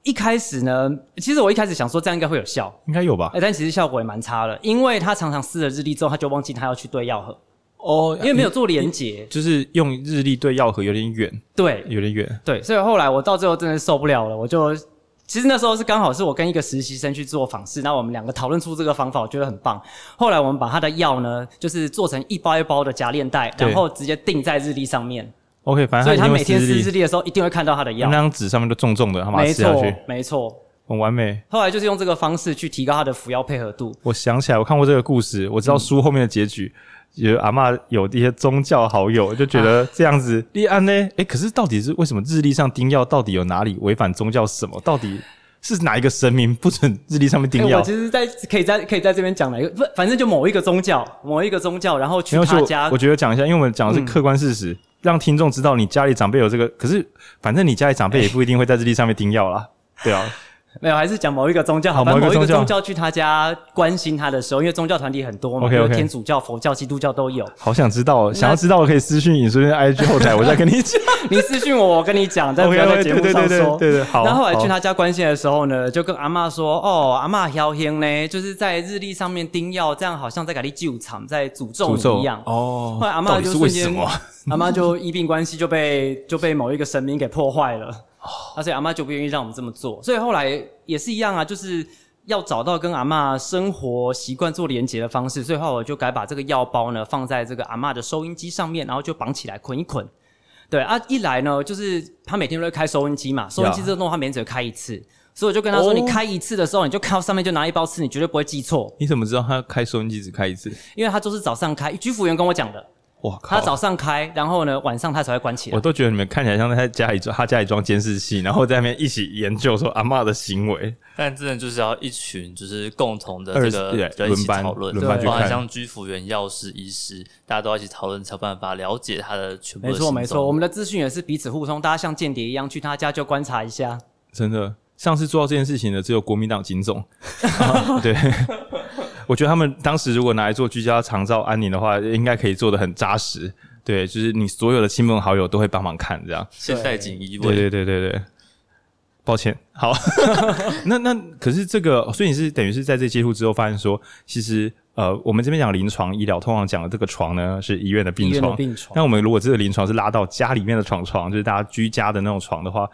一开始呢，其实我一开始想说这样应该会有效，应该有吧？但其实效果也蛮差的，因为他常常撕了日历之后，他就忘记他要去对药盒。哦，因为没有做连结，就是用日历对药盒有点远。对，有点远。对，所以后来我到最后真的受不了了，我就。其实那时候是刚好是我跟一个实习生去做访视，那我们两个讨论出这个方法，我觉得很棒。后来我们把他的药呢，就是做成一包一包的夹链袋，然后直接钉在日历上面。OK，反正所以他每天撕日历的时候一定会看到他的药。那张纸上面都重重的，他把它撕下去。没错，没错，很完美。后来就是用这个方式去提高他的服药配合度。我想起来，我看过这个故事，我知道书后面的结局。嗯有阿嬷有一些宗教好友就觉得这样子立案呢，诶，可是到底是为什么日历上钉药到底有哪里违反宗教什么？到底是哪一个神明不准日历上面钉药？我其实在可以在可以在这边讲哪一个不，反正就某一个宗教，某一个宗教，然后去他家。我觉得讲一下，因为我们讲的是客观事实，嗯、让听众知道你家里长辈有这个。可是反正你家里长辈也不一定会在日历上面钉药啦，对啊。没有，还是讲某一个宗教。好，某一个宗教去他家关心他的时候，因为宗教团体很多嘛，比如天主教、佛教、基督教都有。好想知道，想要知道我可以私讯你，说 IG 后台，我再跟你讲。你私讯我，我跟你讲，在不要在节目上说。对对，好。然后后来去他家关心的时候呢，就跟阿嬷说：“哦，阿嬷晓兄呢，就是在日历上面钉药，这样好像在给你救场，在诅咒你一样。”哦。后来阿嬷就瞬间，阿嬷就医病关系就被就被某一个神明给破坏了。而且阿嬷就不愿意让我们这么做，所以后来也是一样啊，就是要找到跟阿嬷生活习惯做连结的方式。所以后来我就改把这个药包呢放在这个阿嬷的收音机上面，然后就绑起来捆一捆。对啊，一来呢就是他每天都会开收音机嘛，收音机这个动画每天只会开一次，呀所以我就跟他说：“哦、你开一次的时候，你就看到上面就拿一包吃，你绝对不会记错。”你怎么知道他开收音机只开一次？因为他都是早上开，居服员跟我讲的。哇靠！他早上开，然后呢，晚上他才会关起来。我都觉得你们看起来像在家里装，他家里装监视器，然后在那边一起研究说阿嬷的行为。但真的就是要一群，就是共同的这个人一起讨论，轮班去看。像居服员、药师、医师，大家都要一起讨论，才有办法了解他的全部的。没错，没错，我们的资讯也是彼此互通，大家像间谍一样去他家就观察一下。真的，上次做到这件事情的只有国民党警总。对。我觉得他们当时如果拿来做居家长照安宁的话，应该可以做的很扎实。对，就是你所有的亲朋好友都会帮忙看，这样。现代锦衣卫。对对对对对。抱歉，好。那那可是这个，所以你是等于是在这接触之后，发现说，其实呃，我们这边讲临床医疗，通常讲的这个床呢是医院的病床。病床。那我们如果这个临床是拉到家里面的床床，就是大家居家的那种床的话，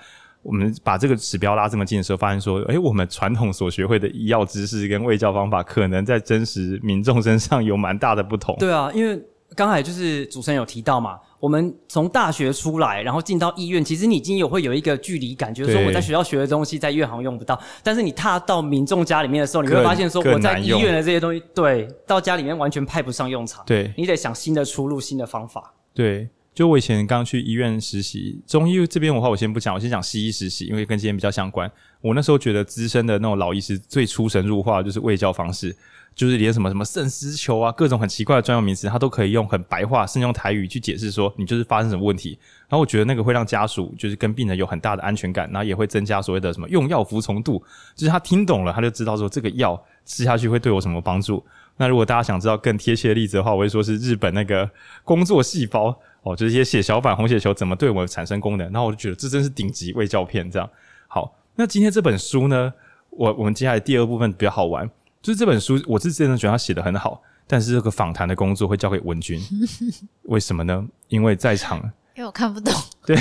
我们把这个指标拉这么近的时候，发现说，诶，我们传统所学会的医药知识跟卫教方法，可能在真实民众身上有蛮大的不同。对啊，因为刚才就是主持人有提到嘛，我们从大学出来，然后进到医院，其实你已经有会有一个距离感，觉得说我在学校学的东西，在医院好像用不到。但是你踏到民众家里面的时候，你会发现说，我在医院的这些东西，对，到家里面完全派不上用场。对，你得想新的出路，新的方法。对。就我以前刚去医院实习，中医这边的话我先不讲，我先讲西医实习，因为跟今天比较相关。我那时候觉得资深的那种老医师最出神入化就是卫教方式，就是连什么什么肾丝球啊，各种很奇怪的专用名词，他都可以用很白话，甚至用台语去解释说你就是发生什么问题。然后我觉得那个会让家属就是跟病人有很大的安全感，然后也会增加所谓的什么用药服从度，就是他听懂了，他就知道说这个药吃下去会对我什么帮助。那如果大家想知道更贴切的例子的话，我会说是日本那个工作细胞。哦，就是一些血小板、红血球怎么对我们产生功能，然后我就觉得这真是顶级卫教片。这样好，那今天这本书呢，我我们接下来第二部分比较好玩，就是这本书我是真的觉得他写得很好，但是这个访谈的工作会交给文君，为什么呢？因为在场，因为我看不懂。对，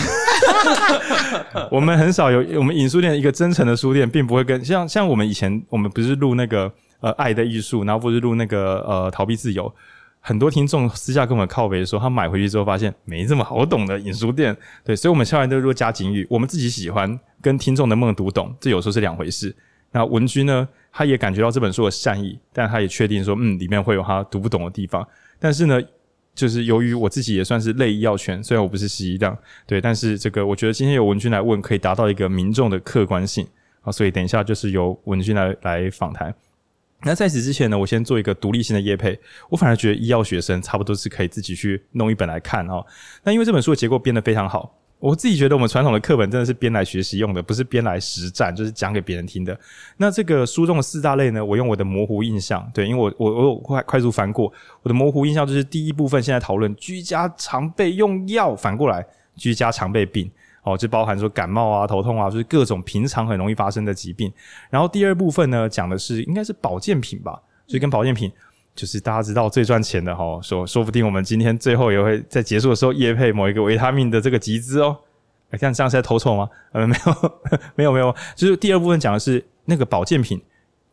我们很少有我们影书店一个真诚的书店，并不会跟像像我们以前我们不是录那个呃爱的艺术，然后不是录那个呃逃避自由。很多听众私下跟我们靠北说，他买回去之后发现没这么好懂的影书店，对，所以我们下来都如果加警语，我们自己喜欢跟听众能不能读懂，这有时候是两回事。那文君呢，他也感觉到这本书的善意，但他也确定说，嗯，里面会有他读不懂的地方。但是呢，就是由于我自己也算是类医药圈，虽然我不是西医这样，对，但是这个我觉得今天有文君来问，可以达到一个民众的客观性啊，所以等一下就是由文君来来访谈。那在此之前呢，我先做一个独立性的业配。我反而觉得医药学生差不多是可以自己去弄一本来看哦。那因为这本书的结构编得非常好，我自己觉得我们传统的课本真的是编来学习用的，不是编来实战，就是讲给别人听的。那这个书中的四大类呢，我用我的模糊印象，对，因为我我我有快快速翻过，我的模糊印象就是第一部分现在讨论居家常备用药，反过来居家常备病。哦，就包含说感冒啊、头痛啊，就是各种平常很容易发生的疾病。然后第二部分呢，讲的是应该是保健品吧，所以跟保健品就是大家知道最赚钱的哈，说说不定我们今天最后也会在结束的时候业配某一个维他命的这个集资哦。哎，这样这样是在偷臭吗？呃，没有，没有，没有，就是第二部分讲的是那个保健品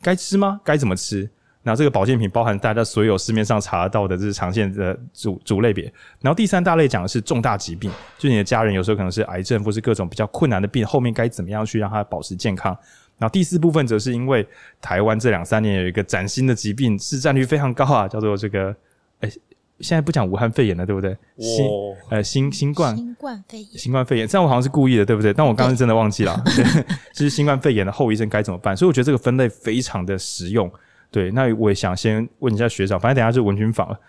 该吃吗？该怎么吃？那这个保健品包含大家所有市面上查得到的，这是常见的主主类别。然后第三大类讲的是重大疾病，就你的家人有时候可能是癌症或是各种比较困难的病，后面该怎么样去让他保持健康。然后第四部分则是因为台湾这两三年有一个崭新的疾病，市占率非常高啊，叫做这个，哎，现在不讲武汉肺炎了，对不对？新呃新新冠新冠肺炎新冠肺炎，这样我好像是故意的，对不对？但我刚刚真的忘记了，对，就是新冠肺炎的后遗症该怎么办？所以我觉得这个分类非常的实用。对，那我也想先问一下学长，反正等下就文君访了，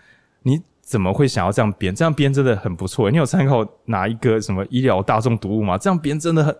你怎么会想要这样编？这样编真的很不错。你有参考哪一个什么医疗大众读物吗？这样编真的很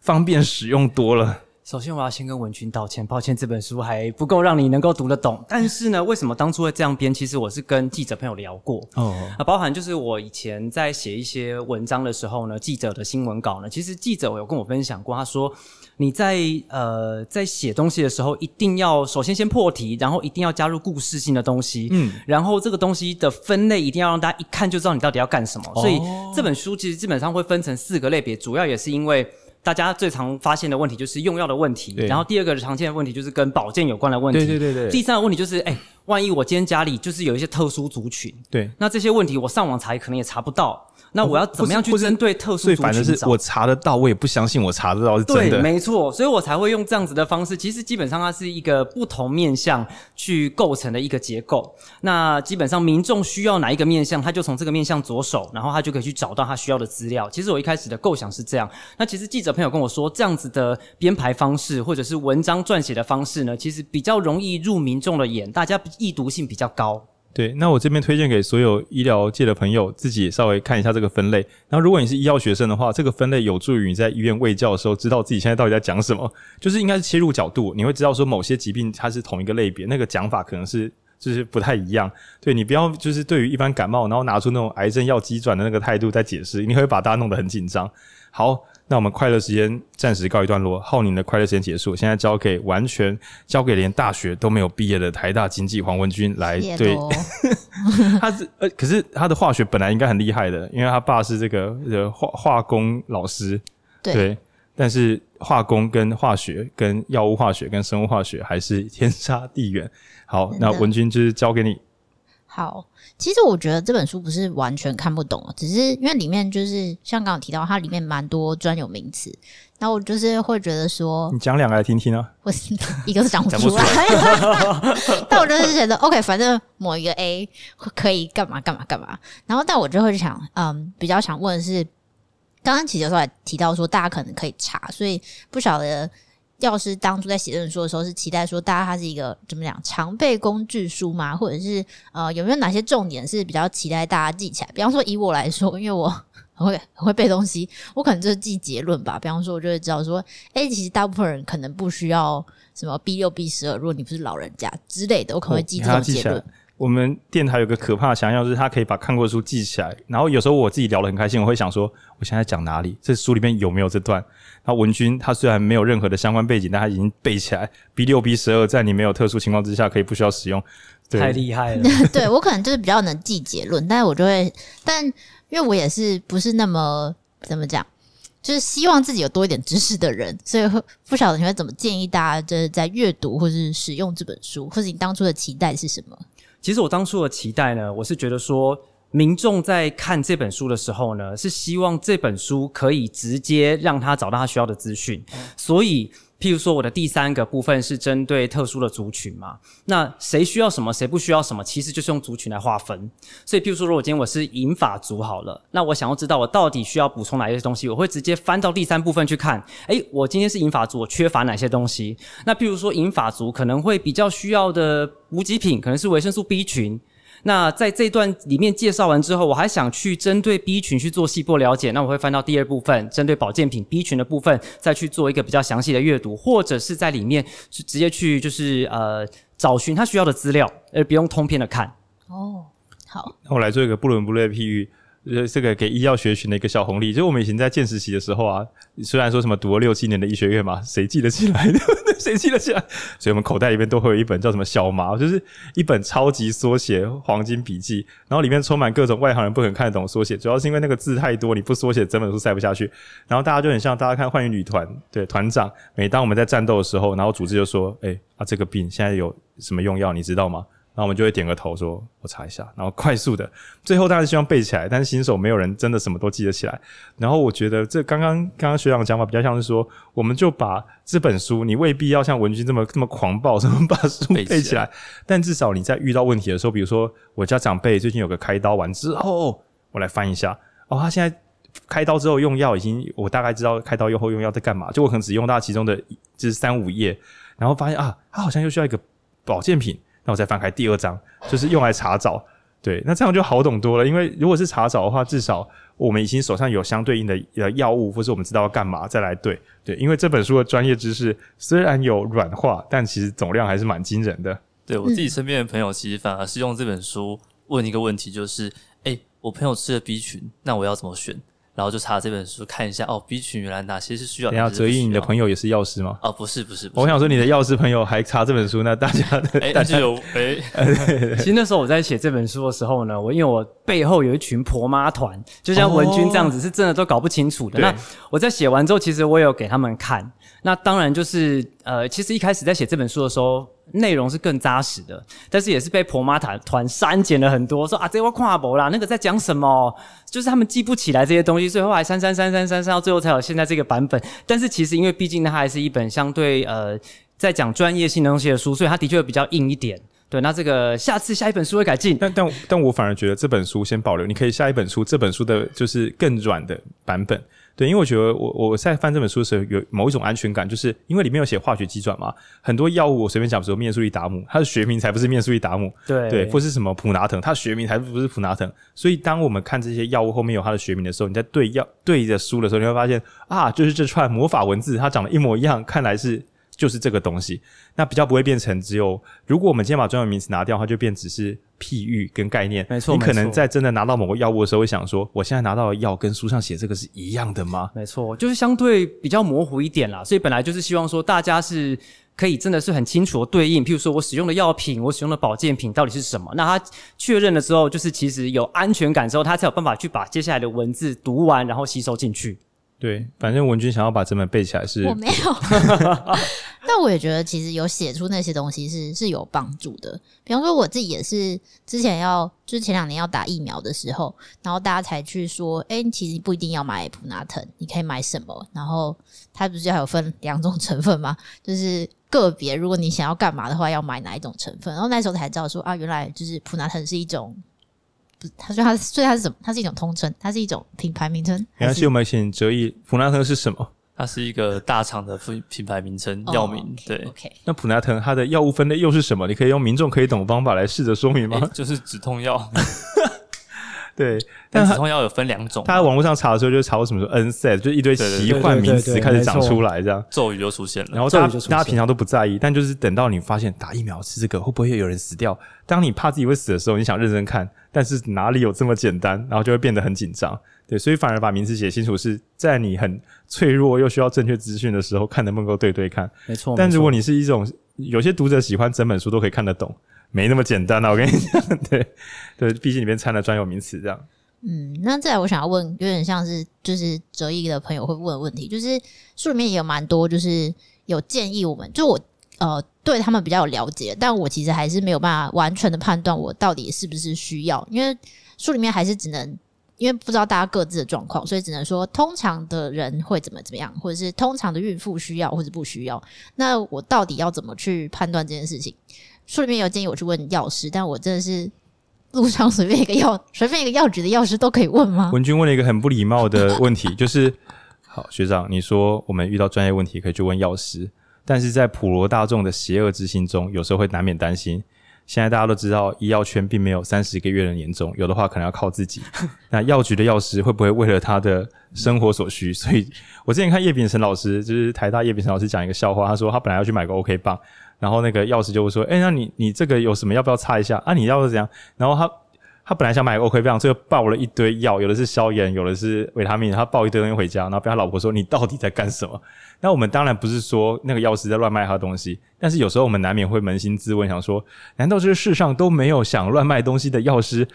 方便使用多了。首先，我要先跟文君道歉，抱歉，这本书还不够让你能够读得懂。但是呢，为什么当初会这样编？其实我是跟记者朋友聊过哦，啊，包含就是我以前在写一些文章的时候呢，记者的新闻稿呢，其实记者有跟我分享过，他说你在呃在写东西的时候，一定要首先先破题，然后一定要加入故事性的东西，嗯，然后这个东西的分类一定要让大家一看就知道你到底要干什么。哦，所以这本书其实基本上会分成四个类别，主要也是因为。大家最常发现的问题就是用药的问题，然后第二个常见的问题就是跟保健有关的问题，对对对对。第三个问题就是，哎，万一我今天家里就是有一些特殊族群，对，那这些问题我上网查可能也查不到。那我要怎么样去针对特殊族群？最烦的是我查得到，我也不相信我查得到是真的。对，没错，所以我才会用这样子的方式。其实基本上它是一个不同面向去构成的一个结构。那基本上民众需要哪一个面向，他就从这个面向着手，然后他就可以去找到他需要的资料。其实我一开始的构想是这样。那其实记者朋友跟我说，这样子的编排方式或者是文章撰写的方式呢，其实比较容易入民众的眼，大家易读性比较高。对，那我这边推荐给所有医疗界的朋友，自己稍微看一下这个分类。然后，如果你是医药学生的话，这个分类有助于你在医院卫教的时候，知道自己现在到底在讲什么。就是应该是切入角度，你会知道说某些疾病它是同一个类别，那个讲法可能是就是不太一样。对，你不要就是对于一般感冒，然后拿出那种癌症要急转的那个态度在解释，你会把大家弄得很紧张。好。那我们快乐时间暂时告一段落，浩宁的快乐时间结束，现在交给完全交给连大学都没有毕业的台大经济黄文君来对，他是呃，可是他的化学本来应该很厉害的，因为他爸是这个呃化化工老师，对，对，但是化工跟化学、跟药物化学、跟生物化学还是天差地远。好，那文君就是交给你。好，其实我觉得这本书不是完全看不懂，只是因为里面就是像刚刚提到，它里面蛮多专有名词，那我就是会觉得说，你讲两个来听听啊。我 一个是讲不出来，但我就是觉得 OK，反正某一个 A 可以干嘛干嘛干嘛，然后但我就会想，嗯，比较想问的是，刚刚其实有时候还提到说，大家可能可以查，所以不晓得。药师当初在写这本书的时候，是期待说大家它是一个怎么讲常备工具书吗？或者是呃有没有哪些重点是比较期待大家记起来？比方说以我来说，因为我很会很会背东西，我可能就是记结论吧。比方说，我就会知道说，哎、欸，其实大部分人可能不需要什么 B 六 B 十二，如果你不是老人家之类的，我可能会记这种结论。我们电台有个可怕的想象，就是他可以把看过的书记起来。然后有时候我自己聊得很开心，我会想说，我现在讲哪里？这书里面有没有这段？然后文君他虽然没有任何的相关背景，但他已经背起来。B 六 B 十二在你没有特殊情况之下可以不需要使用，对太厉害了。对我可能就是比较能记结论，但是我就会，但因为我也是不是那么怎么讲，就是希望自己有多一点知识的人，所以不晓得你会怎么建议大家，就是在阅读或是使用这本书，或者你当初的期待是什么？其实我当初的期待呢，我是觉得说，民众在看这本书的时候呢，是希望这本书可以直接让他找到他需要的资讯，所以。譬如说，我的第三个部分是针对特殊的族群嘛，那谁需要什么，谁不需要什么，其实就是用族群来划分。所以，譬如说，如果今天我是银发族好了，那我想要知道我到底需要补充哪些东西，我会直接翻到第三部分去看。诶，我今天是银发族，我缺乏哪些东西？那譬如说，银发族可能会比较需要的补给品，可能是维生素 B 群。那在这段里面介绍完之后，我还想去针对 B 群去做细部了解，那我会翻到第二部分，针对保健品 B 群的部分，再去做一个比较详细的阅读，或者是在里面是直接去就是呃找寻他需要的资料，而不用通篇的看。哦，好，那我来做一个不伦不类的譬喻。呃，这个给医药学群的一个小红利，就是我们以前在见实习的时候啊，虽然说什么读了六七年的医学院嘛，谁记得起来？谁记得起来？所以我们口袋里面都会有一本叫什么小麻，就是一本超级缩写黄金笔记，然后里面充满各种外行人不可能看得懂缩写，主要是因为那个字太多，你不缩写整本书塞不下去。然后大家就很像大家看幻影旅团，对团长，每当我们在战斗的时候，然后组织就说：“哎，啊这个病现在有什么用药，你知道吗？”然后我们就会点个头，说：“我查一下。”然后快速的，最后当然希望背起来，但是新手没有人真的什么都记得起来。然后我觉得这刚刚刚刚学长讲法比较像是说，我们就把这本书，你未必要像文君这么这么狂暴，什么把书背起来，背起来，但至少你在遇到问题的时候，比如说我家长辈最近有个开刀完之后，我来翻一下，哦，他现在开刀之后用药已经，我大概知道开刀用后用药在干嘛，就我可能只用到其中的就是三五页，然后发现啊，他好像又需要一个保健品。那我再翻开第二章，就是用来查找，对，那这样就好懂多了。因为如果是查找的话，至少我们已经手上有相对应的呃药物，或是我们知道要干嘛再来对，对。因为这本书的专业知识虽然有软化，但其实总量还是蛮惊人的。对，我自己身边的朋友，其实反而是用这本书问一个问题，就是，诶、欸，我朋友吃了 B 群，那我要怎么选？然后就查这本书看一下哦，B 群原来哪些是需要。等下，哲毅，你的朋友也是药师吗？哦，不是，不是，不是。我想说，你的药师朋友还查这本书，那大家的哎，那就有 哎。其实那时候我在写这本书的时候呢，我因为我背后有一群婆妈团，就像文君这样子，是真的都搞不清楚的。那我在写完之后，其实我有给他们看。那当然就是呃，其实一开始在写这本书的时候，内容是更扎实的，但是也是被婆妈团团删减了很多，说啊这我看不啦，那个在讲什么？就是他们记不起来这些东西，所以后来删删删删删删，到最后才有现在这个版本。但是其实因为毕竟它还是一本相对呃在讲专业性的东西的书，所以它的确比较硬一点。对，那这个下次下一本书会改进。但但但我反而觉得这本书先保留，你可以下一本书这本书的就是更软的版本。对，因为我觉得我我在翻这本书的时候有某一种安全感，就是因为里面有写化学机转嘛，很多药物我随便讲，比如说面速利达姆，它的学名才不是面速利达姆，对对，或是什么普拿疼，它的学名才不是普拿疼。所以当我们看这些药物后面有它的学名的时候，你在对药对着书的时候，你会发现啊，就是这串魔法文字，它长得一模一样，看来是。就是这个东西，那比较不会变成只有。如果我们今天把专有名词拿掉的话，就变只是譬喻跟概念。没错，你可能在真的拿到某个药物的时候，会想说：我现在拿到的药跟书上写这个是一样的吗？没错，就是相对比较模糊一点啦。所以本来就是希望说，大家是可以真的是很清楚的对应。譬如说我使用的药品，我使用的保健品到底是什么？那他确认了之后，就是其实有安全感之后，他才有办法去把接下来的文字读完，然后吸收进去。对，反正文君想要把整本背起来是，我没有。但我也觉得，其实有写出那些东西是是有帮助的。比方说，我自己也是之前要，就是前两年要打疫苗的时候，然后大家才去说，哎、欸，其实不一定要买普拿疼，你可以买什么？然后它不是还有分两种成分吗？就是个别，如果你想要干嘛的话，要买哪一种成分？然后那时候才知道说，啊，原来就是普拿疼是一种。他说他，所以他是什么？它是一种通称，它是一种品牌名称。没关系，我们请哲毅，普拉特是什么？它是一个大厂的品牌名称，药名。Oh, okay, 对，OK。那普拿疼它的药物分类又是什么？你可以用民众可以懂的方法来试着说明吗？欸、就是止痛药。对，但止痛药有分两种。他在网络上查的时候，就查过什么 NSAID，就一堆奇幻名词开始长出来，这样咒语就出现了。然后大家大家平常都不在意，但就是等到你发现打疫苗吃这个会不会有人死掉？当你怕自己会死的时候，你想认真看，但是哪里有这么简单？然后就会变得很紧张。对，所以反而把名词写清楚，是在你很脆弱又需要正确资讯的时候，看能不能够对对看。没错。但如果你是一种有些读者喜欢整本书都可以看得懂，没那么简单啊！我跟你讲，对对，毕竟里面掺了专有名词，这样。嗯，那再来我想要问，有点像是就是哲毅的朋友会问的问题，就是书里面也有蛮多，就是有建议我们，就我呃对他们比较有了解，但我其实还是没有办法完全的判断我到底是不是需要，因为书里面还是只能因为不知道大家各自的状况，所以只能说通常的人会怎么怎么样，或者是通常的孕妇需要或者不需要，那我到底要怎么去判断这件事情？书里面有建议我去问药师，但我真的是。路上随便一个药，随便一个药局的药师都可以问吗？文君问了一个很不礼貌的问题，就是好学长，你说我们遇到专业问题可以去问药师，但是在普罗大众的邪恶之心中，有时候会难免担心。现在大家都知道，医药圈并没有三十个月的年终，有的话可能要靠自己。那药局的药师会不会为了他的生活所需？所以我之前看叶秉辰老师，就是台大叶秉辰老师讲一个笑话，他说他本来要去买个 OK 棒。然后那个药师就会说：“哎，那你你这个有什么？要不要擦一下？啊，你要是怎样？”然后他他本来想买 OK 棒，最后抱了一堆药，有的是消炎，有的是维他命，他抱一堆东西回家，然后被他老婆说：“你到底在干什么？” 那我们当然不是说那个药师在乱卖他东西，但是有时候我们难免会扪心自问，想说：难道这个世上都没有想乱卖东西的药师？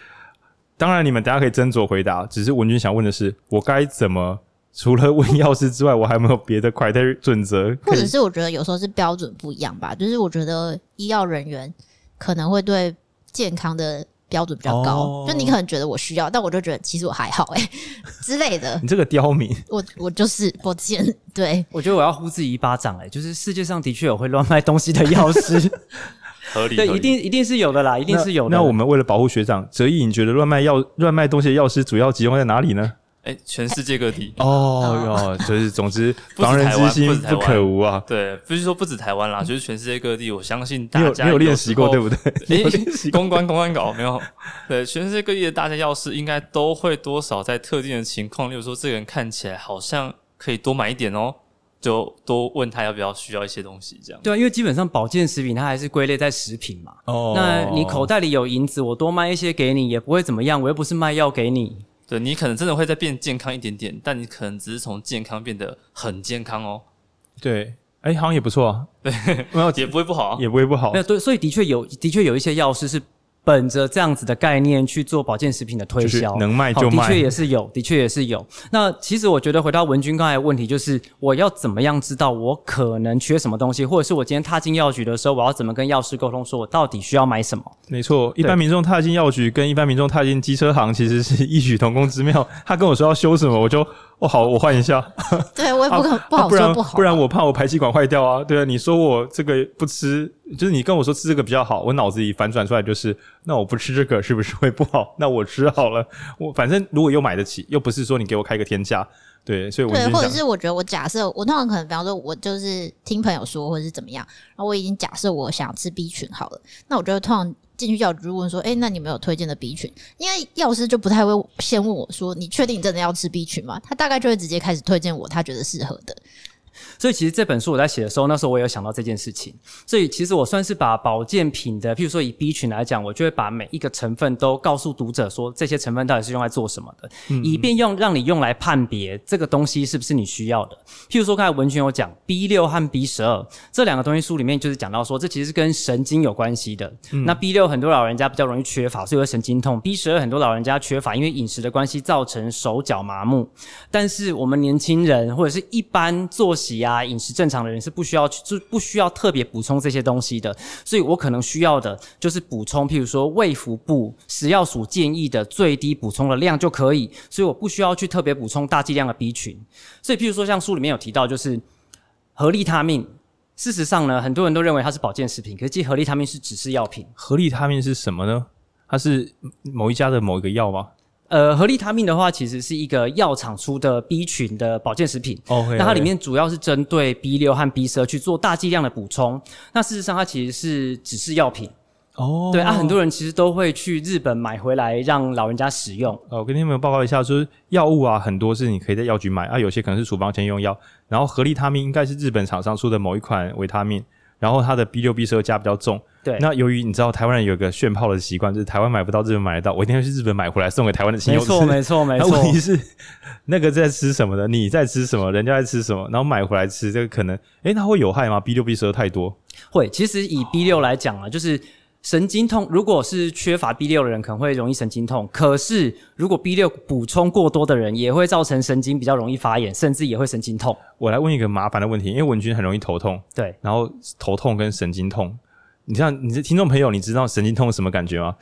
当然，你们大家可以斟酌回答。只是文君想问的是，我该怎么？除了问药师之外，我还有没有别的 criteria 准则？或者是我觉得有时候是标准不一样吧。就是我觉得医药人员可能会对健康的标准比较高，哦、就你可能觉得我需要，但我就觉得其实我还好哎、欸、之类的。你这个刁民，我我就是抱歉。对，我觉得我要呼自己一巴掌哎、欸，就是世界上的确有会乱卖东西的药师，合理对，一定一定是有的啦，一定是有的。那，那我们为了保护学长，哲毅，你觉得乱卖药、乱卖东西的药师主要集中在哪里呢？哎，全世界各地哦哟，就是总之，防人之心不可无啊。对，不是说不止台湾啦，就是全世界各地。我相信大家没有练习过，对不对？诶，公关公关稿没有？对，全世界各地的大家药师应该都会多少在特定的情况，例如说这个人看起来好像可以多买一点哦，就多问他要不要需要一些东西，这样。对啊，因为基本上保健食品它还是归类在食品嘛。哦，那你口袋里有银子，我多卖一些给你也不会怎么样，我又不是卖药给你。对，你可能真的会再变健康一点点，但你可能只是从健康变得很健康哦。对，哎，好像也不错啊。对，没有也不会不好，也不会不好。那，对，所以的确有，的确有一些药师是。本着这样子的概念去做保健食品的推销，能卖就卖，的确也是有，的确也是有。那其实我觉得回到文君刚才的问题，就是我要怎么样知道我可能缺什么东西，或者是我今天踏进药局的时候，我要怎么跟药师沟通，说我到底需要买什么？没错，一般民众踏进药局跟一般民众踏进机车行其实是异曲同工之妙。他跟我说要修什么，我就。哦，好，我换一下。对，我也不可、啊、不好说不好、啊，不然我怕我排气管坏掉啊。对啊，你说我这个不吃，就是你跟我说吃这个比较好，我脑子里反转出来就是，那我不吃这个是不是会不好？那我吃好了，我反正如果又买得起，又不是说你给我开个天价，对，所以我对，或者是我觉得我假设我通常可能，比方说我就是听朋友说，或者是怎么样，然后我已经假设我想吃 B 群好了，那我觉得通常。进去药局问说：“哎、那你没有推荐的 B 群？因为药师就不太会先问我说：‘你确定你真的要吃 B 群吗？’他大概就会直接开始推荐我他觉得适合的。所以其实这本书我在写的时候，那时候我也有想到这件事情。所以其实我算是把保健品的，譬如说以 B 群来讲，我就会把每一个成分都告诉读者说，这些成分到底是用来做什么的，嗯、以便用让你用来判别这个东西是不是你需要的。譬如说刚才文群有讲 B 六和 B 十二这两个东西，书里面就是讲到说，这其实是跟神经有关系的。嗯、那 B 六很多老人家比较容易缺乏，所以会神经痛；B 十二很多老人家缺乏，因为饮食的关系造成手脚麻木。但是我们年轻人或者是一般作息啊、啊饮食正常的人是不需要去，就不需要特别补充这些东西的。所以我可能需要的就是补充，譬如说胃腹部食药署建议的最低补充的量就可以。所以我不需要去特别补充大剂量的 B 群。所以譬如说像书里面有提到，就是合利他命。事实上呢，很多人都认为它是保健食品，可是其实合利他命是指示药品。合利他命是什么呢？它是某一家的某一个药吗？呃，合利他命的话，其实是一个药厂出的 B 群的保健食品。哦，那它里面主要是针对 B 六和 B 十二去做大剂量的补充。那事实上，它其实是指示药品。哦，对啊，很多人其实都会去日本买回来让老人家使用。哦，我跟你们报告一下，就是药物啊，很多是你可以在药局买啊，有些可能是处方前用药。然后合利他命应该是日本厂商出的某一款维他命，然后它的 B 六 B 十二加比较重。对，那由于你知道台湾人有个炫炮的习惯，就是台湾买不到，日本买得到，我一定要去日本买回来送给台湾的亲友吃。没错，没错，没错。问题是那个在吃什么的？你在吃什么？人家在吃什么？然后买回来吃，这个可能，诶，它会有害吗？B 六 B 十二太多？会，其实以 B 六来讲啊，就是。神经痛，如果是缺乏 B 六的人，可能会容易神经痛。可是，如果 B 六补充过多的人，也会造成神经比较容易发炎，甚至也会神经痛。我来问一个麻烦的问题，因为文君很容易头痛，对，然后头痛跟神经痛，你像你是听众朋友，你知道神经痛是什么感觉吗？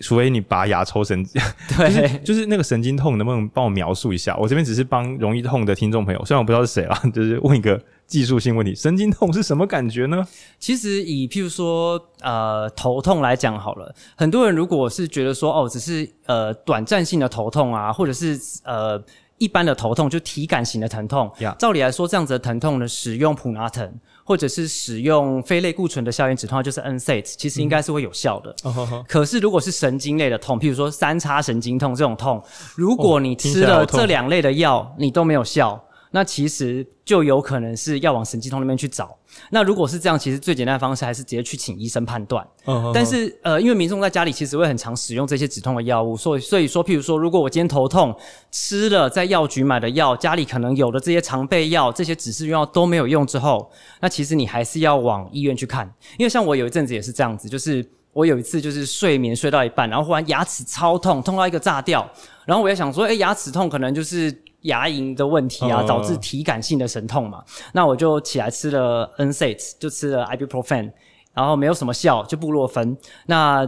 除非你拔牙抽神经，对，就是，就是那个神经痛，能不能帮我描述一下？我这边只是帮容易痛的听众朋友，虽然我不知道是谁啦，就是问一个。技术性问题，神经痛是什么感觉呢？其实以譬如说呃头痛来讲好了，很多人如果是觉得说哦只是呃短暂性的头痛啊，或者是呃一般的头痛，就体感型的疼痛.照理来说这样子的疼痛呢，使用普拿疼或者是使用非类固醇的消炎止痛药，就是 NSAID，其实应该是会有效的。嗯 oh, oh, oh. 可是如果是神经类的痛，譬如说三叉神经痛这种痛，如果你吃了这两类的药，你都没有效。那其实就有可能是要往神经痛那边去找。那如果是这样，其实最简单的方式还是直接去请医生判断。但是呃，因为民众在家里其实会很常使用这些止痛的药物，所以所以说，譬如说，如果我今天头痛，吃了在药局买的药，家里可能有的这些常备药，这些指示用药都没有用之后，那其实你还是要往医院去看。因为像我有一阵子也是这样子，就是我有一次就是睡眠睡到一半，然后忽然牙齿超痛，痛到一个炸掉，然后我也想说，诶，牙齿痛可能就是。牙龈的问题啊，导致体感性的神痛嘛。Uh, 那我就起来吃了 NSAID，就吃了 Ibuprofen，然后没有什么效，就布洛芬。那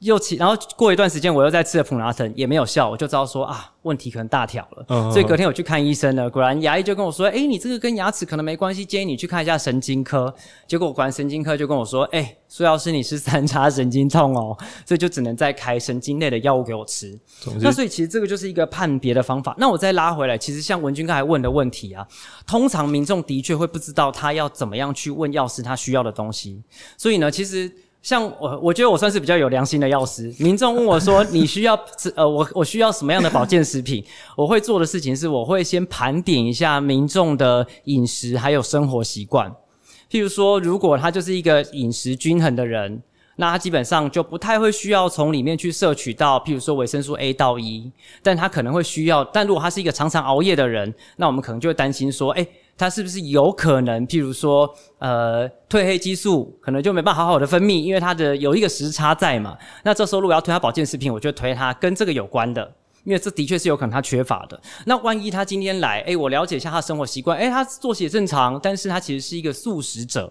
又起，然后过一段时间，我又再吃了普拿疼，也没有效，我就知道说啊。问题可能大条了，uh. 所以隔天我去看医生了。果然牙医就跟我说：“诶、欸，你这个跟牙齿可能没关系，建议你去看一下神经科。”结果果然神经科就跟我说：“诶、欸，苏药师你是三叉神经痛哦，所以就只能再开神经类的药物给我吃。”那所以其实这个就是一个判别的方法。那我再拉回来，其实像文君刚才问的问题啊，通常民众的确会不知道他要怎么样去问药师他需要的东西。所以呢，其实。像我，我觉得我算是比较有良心的药师。民众问我说：“你需要呃，我我需要什么样的保健食品？”我会做的事情是，我会先盘点一下民众的饮食还有生活习惯。譬如说，如果他就是一个饮食均衡的人，那他基本上就不太会需要从里面去摄取到，譬如说维生素 A 到 E，但他可能会需要。但如果他是一个常常熬夜的人，那我们可能就会担心说：“诶。”它是不是有可能，譬如说，呃，褪黑激素可能就没办法好好的分泌，因为它的有一个时差在嘛。那这时候如果要推他保健食品，我就推他跟这个有关的，因为这的确是有可能他缺乏的。那万一他今天来，诶，我了解一下他的生活习惯，诶，他作息也正常，但是他其实是一个素食者，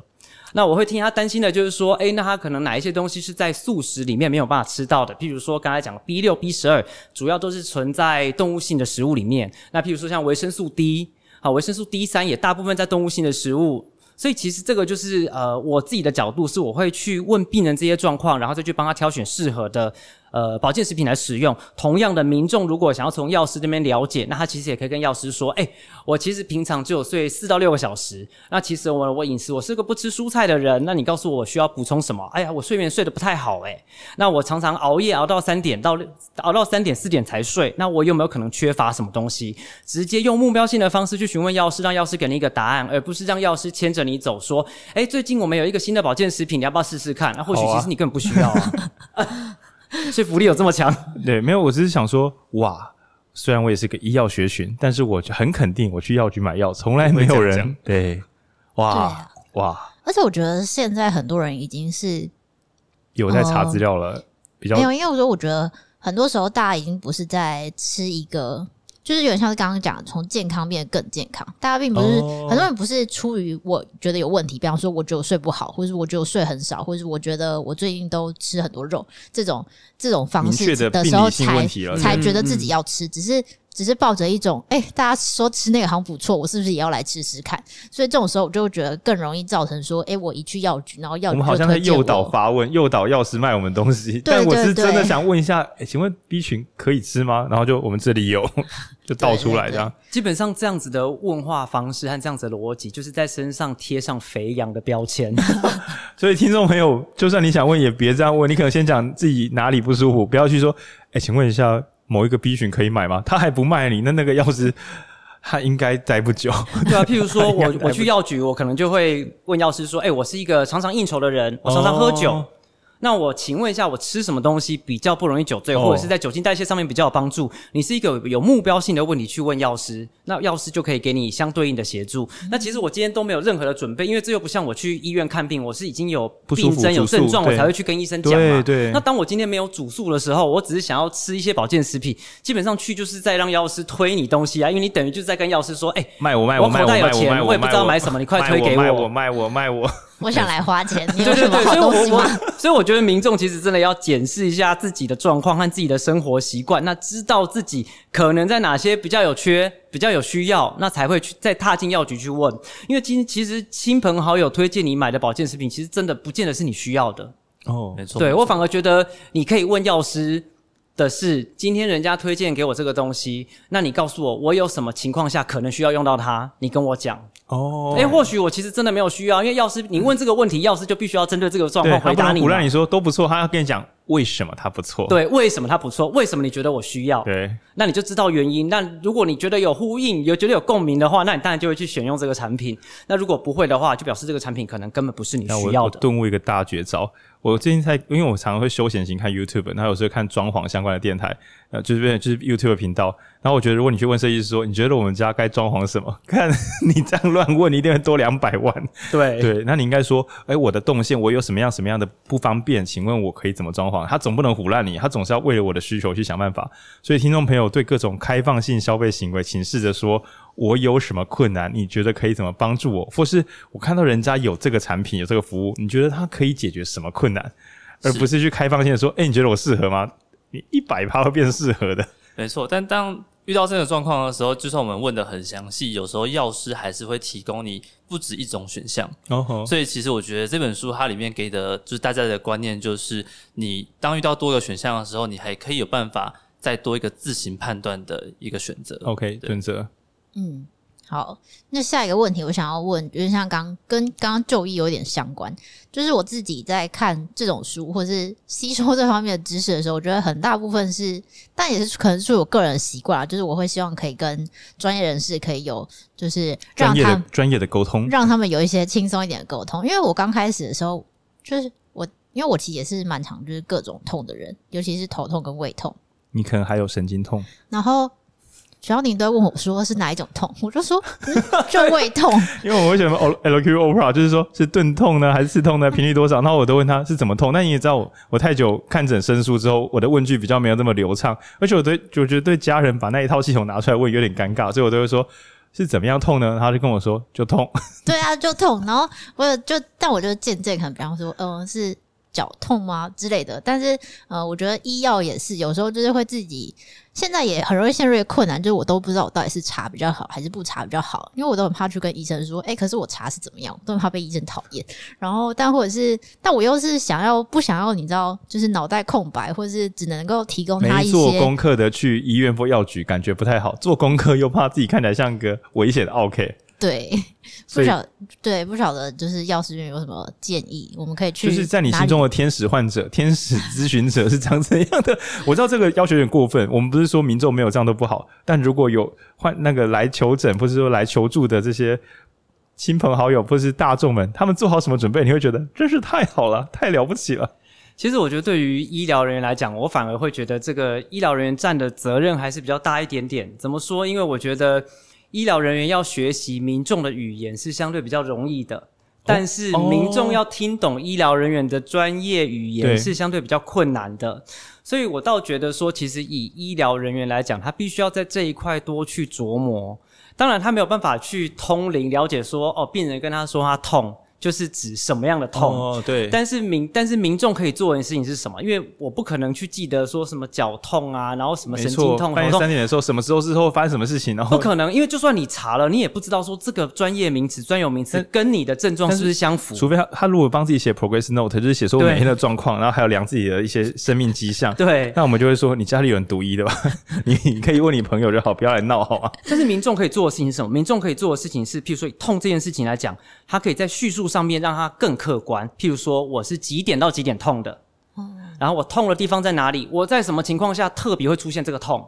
那我会听他担心的就是说，诶，那他可能哪一些东西是在素食里面没有办法吃到的？譬如说刚才讲 B 六、B 十二，主要都是存在动物性的食物里面。那譬如说像维生素 D。好，维生素 D 三也大部分在动物性的食物，所以其实这个就是呃我自己的角度是，我会去问病人这些状况，然后再去帮他挑选适合的呃保健食品来使用。同样的，民众如果想要从药师这边了解，那他其实也可以跟药师说：“哎、我其实平常只有睡四到六个小时，那其实我我饮食我是个不吃蔬菜的人，那你告诉我需要补充什么？哎呀，我睡眠睡得不太好、欸，诶那我常常熬夜熬到三点到熬到三点四点才睡，那我有没有可能缺乏什么东西？直接用目标性的方式去询问药师，让药师给你一个答案，而不是让药师牵着你走，说：哎、最近我们有一个新的保健食品，你要不要试试看？那或许其实你根本不需要啊。啊说服力有这么强？对，没有，我只是想说，哇，虽然我也是个医药学群，但是我就很肯定，我去药局买药，从来没有人对，哇哇。而且我觉得现在很多人已经是有在查资料了，呃、比较没有，因为我说我觉得很多时候大家已经不是在吃一个。就是有点像是刚刚讲的，从健康变得更健康。大家并不是、oh. 很多人不是出于我觉得有问题，比方说我觉得我睡不好，或者是我觉得我睡很少，或者是我觉得我最近都吃很多肉，这种这种方式的时候才才觉得自己要吃，嗯、只是。只是抱着一种，哎、欸，大家说吃那个好像不错，我是不是也要来吃吃看？所以这种时候，我就会觉得更容易造成说，哎、欸，我一去药局，然后药局我，我们好像在诱导发问，诱导药师卖我们东西。但我是真的想问一下，哎、欸，请问 B 群可以吃吗？然后就我们这里有，就倒出来这样。基本上这样子的问话方式和这样子的逻辑，就是在身上贴上肥羊的标签。所以听众朋友，就算你想问，也别这样问，你可能先讲自己哪里不舒服，不要去说，哎、欸，请问一下。某一个 B 群可以买吗？他还不卖你，那那个药师他应该待不久。对啊，譬如说 我我去药局，我可能就会问药师说：“哎、欸，我是一个常常应酬的人，我常常喝酒。哦”那我请问一下，我吃什么东西比较不容易酒醉，或者是在酒精代谢上面比较有帮助？你是一个有目标性的问题去问药师，那药师就可以给你相对应的协助。那其实我今天都没有任何的准备，因为这又不像我去医院看病，我是已经有病症、有症状，我才会去跟医生讲嘛。对对。那当我今天没有主诉的时候，我只是想要吃一些保健食品，基本上去就是在让药师推你东西啊，因为你等于就是在跟药师说：“哎，卖我卖我，我口袋有钱，我也不知道买什么，你快推给我，卖我卖我卖我。”我想来花钱，你有什么好东西吗？对对对，所以我，我所以我觉得民众其实真的要检视一下自己的状况和自己的生活习惯，那知道自己可能在哪些比较有缺、比较有需要，那才会去再踏进药局去问。因为今其实亲朋好友推荐你买的保健食品，其实真的不见得是你需要的。哦，没错。对，我反而觉得你可以问药师的是，今天人家推荐给我这个东西，那你告诉我，我有什么情况下可能需要用到它？你跟我讲。哦，哎、欸，或许我其实真的没有需要，因为药师你问这个问题，药师就必须要针对这个状况回答你。不让你说都不错，他要跟你讲为什么它不错。对，为什么它不错？为什么你觉得我需要？对，那你就知道原因。那如果你觉得有呼应，有觉得有共鸣的话，那你当然就会去选用这个产品。那如果不会的话，就表示这个产品可能根本不是你需要的。顿悟一个大绝招。我最近在，因为我常常会休闲型看 YouTube，然后有时候看装潢相关的电台，呃，就是变就是 YouTube 频道。然后我觉得，如果你去问设计师说，你觉得我们家该装潢什么？看你这样乱问，你一定会多两百万。对对，那你应该说，哎，我的动线我有什么样什么样的不方便？请问我可以怎么装潢？他总不能唬烂你，他总是要为了我的需求去想办法。所以，听众朋友对各种开放性消费行为，请试着说。我有什么困难？你觉得可以怎么帮助我？或是我看到人家有这个产品，有这个服务，你觉得它可以解决什么困难？而不是去开放性的说，哎、欸，你觉得我适合吗？你一百趴会变适合的。没错，但当遇到这个状况的时候，就算我们问的很详细，有时候药师还是会提供你不止一种选项。哦吼，所以其实我觉得这本书它里面给的就是大家的观念，就是你当遇到多个选项的时候，你还可以有办法再多一个自行判断的一个选择。OK，选择。嗯，好，那下一个问题我想要问，就是像刚跟刚刚就医有点相关，就是我自己在看这种书或是吸收这方面的知识的时候，我觉得很大部分是，但也是可能是我个人的习惯啊，就是我会希望可以跟专业人士可以有，就是让他们专业的沟通，让他们有一些轻松一点的沟通。因为我刚开始的时候，就是我因为我其实也是蛮常就是各种痛的人，尤其是头痛跟胃痛，你可能还有神经痛，然后。徐小宁都问我说是哪一种痛，我就说就胃痛，因为我会选择 LQ OPRA，就是说是钝痛呢还是刺痛呢？频率多少？然后我都问他是怎么痛。那你也知道我，我太久看诊生疏之后，我的问句比较没有那么流畅，而且我对就觉得对家人把那一套系统拿出来问有点尴尬，所以我都会说是怎么样痛呢？他就跟我说就痛。对啊，就痛。然后我就但我就渐渐可能比方说，嗯、呃，是。脚痛吗之类的？但是呃，我觉得医药也是有时候就是会自己现在也很容易陷入困难，就是我都不知道我到底是查比较好还是不查比较好，因为我都很怕去跟医生说，哎、可是我查是怎么样，都很怕被医生讨厌。然后但或者是，但我又是想要不想要你知道，就是脑袋空白，或者是只能够提供他一些做功课的去医院或药局，感觉不太好。做功课又怕自己看起来像个危险的 OK。对，不晓对不晓得，就是药师院有什么建议，我们可以去。就是在你心中的天使患者、天使咨询者是长怎样的？我知道这个要求有点过分，我们不是说民众没有这样都不好，但如果有患那个来求诊或者说来求助的这些亲朋好友或是大众们，他们做好什么准备？你会觉得真是太好了，太了不起了。其实我觉得，对于医疗人员来讲，我反而会觉得这个医疗人员占的责任还是比较大一点点。怎么说？因为我觉得。医疗人员要学习民众的语言是相对比较容易的，但是民众要听懂医疗人员的专业语言是相对比较困难的。所以我倒觉得说，其实以医疗人员来讲，他必须要在这一块多去琢磨。当然，他没有办法去通灵了解说，哦，病人跟他说他痛。就是指什么样的痛？哦，对。但是民但是民众可以做的事情是什么？因为我不可能去记得说什么脚痛啊，然后什么神经痛。半夜三点的时候，什么时候之后发生什么事情？然后不可能，因为就算你查了，你也不知道说这个专业名词、专有名词跟你的症状是不是相符。除非他他如果帮自己写 progress note，就是写说我每天的状况，然后还有量自己的一些生命迹象。对。那我们就会说，你家里有人读医的吧？你 你可以问你朋友就好，不要来闹好吗？但是民众可以做的事情是什么？民众可以做的事情是，譬如说以痛这件事情来讲，他可以在叙述上面让它更。客观，譬如说我是几点到几点痛的，然后我痛的地方在哪里？我在什么情况下特别会出现这个痛？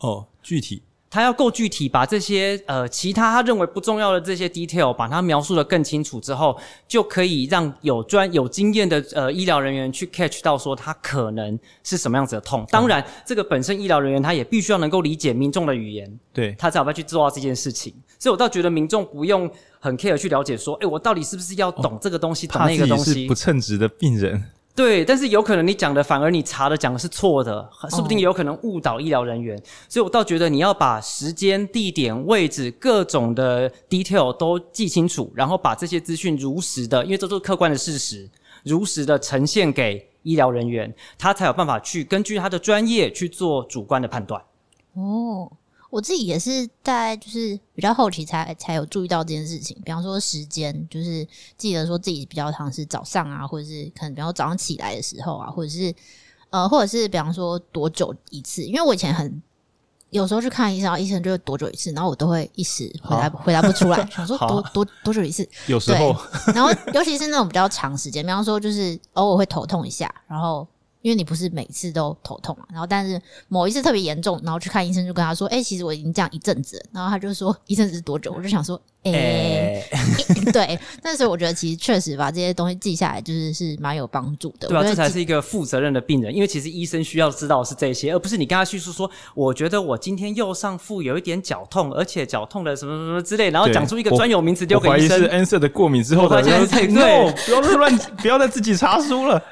哦，具体，他要够具体，把这些呃其他他认为不重要的这些 detail，把它描述的更清楚之后，就可以让有专有经验的呃医疗人员去 catch 到说他可能是什么样子的痛。当然，这个本身医疗人员他也必须要能够理解民众的语言，对，他才有办法去做到这件事情。所以我倒觉得民众不用。很 care 去了解说，哎，我到底是不是要懂这个东西，哦、懂那个东西？是不称职的病人。对，但是有可能你讲的反而你查的讲的是错的，说不定有可能误导医疗人员。所以我倒觉得你要把时间、地点、位置各种的 detail 都记清楚，然后把这些资讯如实的，因为这都是客观的事实，如实的呈现给医疗人员，他才有办法去根据他的专业去做主观的判断。哦。我自己也是在就是比较后期才才有注意到这件事情，比方说时间，就是记得说自己比较常是早上啊，或者是可能比方说早上起来的时候啊，或者是呃，或者是比方说多久一次，因为我以前很有时候去看医生，医生就会多久一次，然后我都会一时回答回答不出来，想说多多多久一次，有时候，然后尤其是那种比较长时间，比方说就是偶尔会头痛一下，然后。因为你不是每次都头痛嘛，然后但是某一次特别严重，然后去看医生就跟他说：“哎、欸，其实我已经这样一阵子。”然后他就说：“一阵子是多久？”我就想说：“哎、欸，欸、对。”但是我觉得其实确实把这些东西记下来，就是是蛮有帮助的。对啊，这才是一个负责任的病人，因为其实医生需要知道是这些，而不是你跟他叙述说：“我觉得我今天右上腹有一点绞痛，而且绞痛的什么什么之类。”然后讲出一个专有名词丢给医生。我怀疑是 NSAID 的过敏之后的。对，不要乱，不要再自己查书了。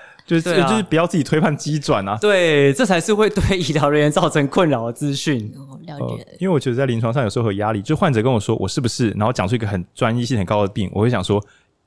就是、啊、就是不要自己推判机转啊！对，这才是会对医疗人员造成困扰的资讯。哦，了解、呃。因为我觉得在临床上有时候有压力，就患者跟我说我是不是，然后讲出一个很专一性很高的病，我会想说，